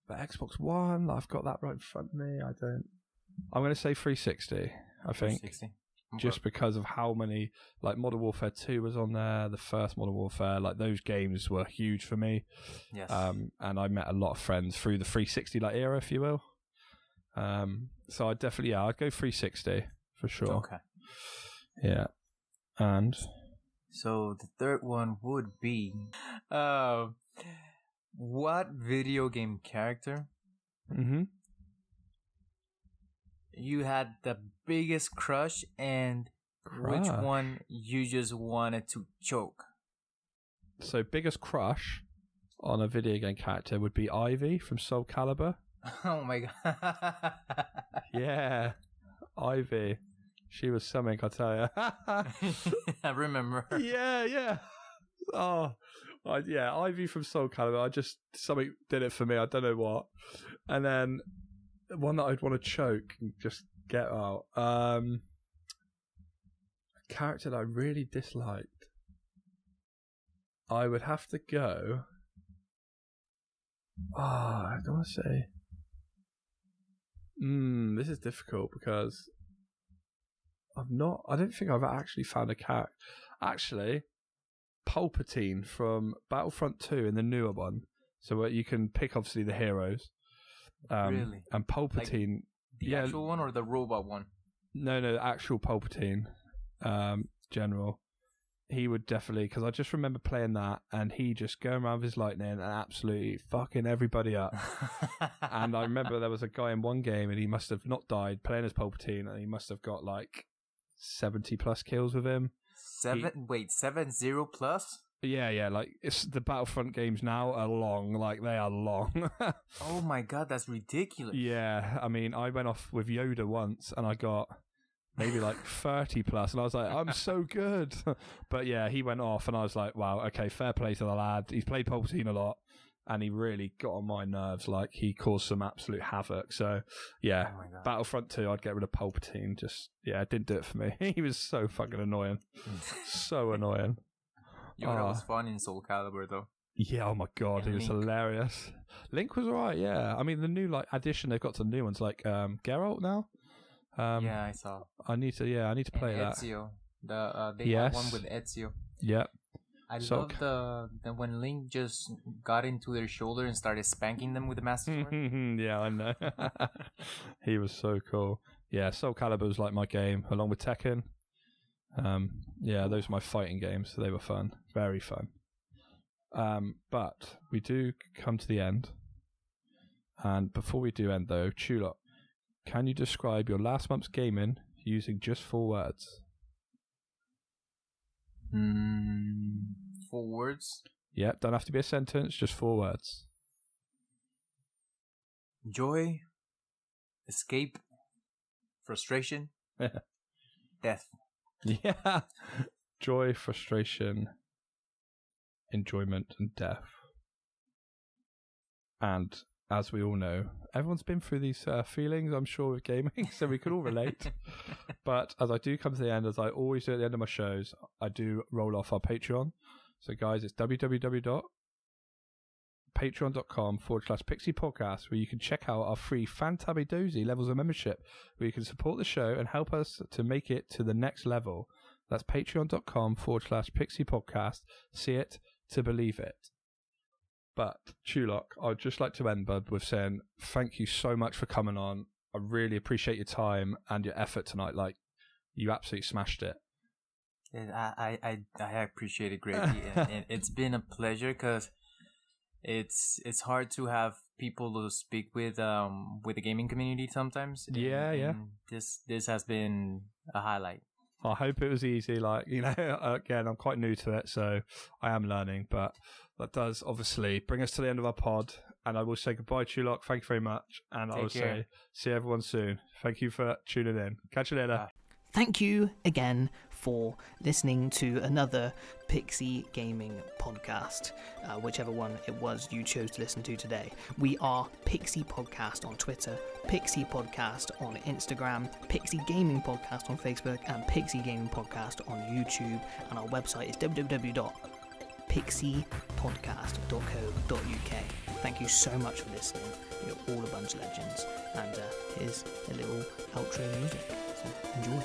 but Xbox One, I've got that right in front of me. I don't. I'm going to say 360. I think 360. just because of how many like Modern Warfare 2 was on there, the first Modern Warfare, like those games were huge for me. yes. Um, and I met a lot of friends through the 360 like era, if you will. Um, so I definitely yeah, I'd go 360 for sure. Okay. Yeah, and So the third one would be, uh, what video game character hmm you had the biggest crush and which one you just wanted to choke? so biggest crush on a video game character would be Ivy from Soul Calibur. Oh my god. Yeah, Ivy. She was something, I tell you. I remember. yeah, yeah. Oh, I, yeah. Ivy from Soul Calibur. I just something did it for me. I don't know what. And then one that I'd want to choke and just get out. Um, a character that I really disliked. I would have to go. Ah, I don't want to say. Hmm, this is difficult because I've not. I don't think I've actually found a character. Actually, Palpatine from Battlefront Two in the newer one. So where you can pick obviously the heroes. Um, Really? And Palpatine. The Yeah. actual one or the robot one? No, no, actual Palpatine, um, General. He would definitely because I just remember playing that and he just going around with his lightning and absolutely fucking everybody up. and I remember there was a guy in one game and he must have not died playing as Palpatine and he must have got like seventy plus kills with him. Seven. Wait, seven zero plus. Yeah, yeah, like it's the Battlefront games now are long, like they are long. Oh my god, that's ridiculous. yeah, I mean, I went off with Yoda once and I got maybe like 30 plus and I was like, I'm so good. but yeah, he went off and I was like, wow, okay, fair play to the lad. He's played Palpatine a lot and he really got on my nerves. Like he caused some absolute havoc. So yeah, Oh. Battlefront 2, I'd get rid of Palpatine. Just, yeah, it didn't do it for me. he was so fucking annoying. so annoying. Yoda was Ah. fun in Soul Calibur though. Yeah, oh my god, And he was Link. hilarious. Link was alright, yeah. I mean, the new like addition they've got some new ones like um Geralt now. Um, yeah, I saw. I need to, yeah, I need to play and that. Ezio. The uh, they Yes. had one with Ezio. Yeah, I So- love the, the when Link just got into their shoulder and started spanking them with the Master Sword. yeah, I know. he was so cool. Yeah, Soul Calibur was like my game, along with Tekken. Um, yeah, those were my fighting games. So they were fun, very fun. Um, but we do come to the end, and before we do end, though, Chewlok, can you describe your last month's gaming using just four words? Mm, four words: Yeah, don't have to be a sentence, just four words. joy, escape, frustration, death. Yeah. Joy, frustration, enjoyment, and death. And as we all know, everyone's been through these uh, feelings, I'm sure, with gaming, so we could all relate. but as I do come to the end, as I always do at the end of my shows, I do roll off our Patreon. So, guys, it's www.patreon.com forward slash pixie podcast, where you can check out our free Fantabby Dozy levels of membership, where you can support the show and help us to make it to the next level. That's patreon.com forward slash pixie podcast. See it to believe it. But, Chewlok, I'd just like to end, bud, with saying thank you so much for coming on. I really appreciate your time and your effort tonight. Like, you absolutely smashed it. And I, I, I, I appreciate it greatly, and, and it's been a pleasure because it's it's hard to have people to speak with um with the gaming community sometimes. and- Yeah, yeah. and This this has been a highlight. I hope it was easy. Like, you know, again, I'm quite new to it, so I am learning. But that does obviously bring us to the end of our pod. And I will say goodbye, Chewlok. Thank you very much. And I will care. say, see everyone soon. Thank you for tuning in. Catch you later. Bye. Thank you again for listening to another Pixie Gaming podcast, uh, whichever one it was you chose to listen to today. We are Pixie Podcast on Twitter, Pixie Podcast on Instagram, Pixie Gaming Podcast on Facebook, and Pixie Gaming Podcast on YouTube. And our website is www.pixiepodcast.co.uk. Thank you so much for listening. You're all a bunch of legends. And uh, here's a little outro music. So enjoy.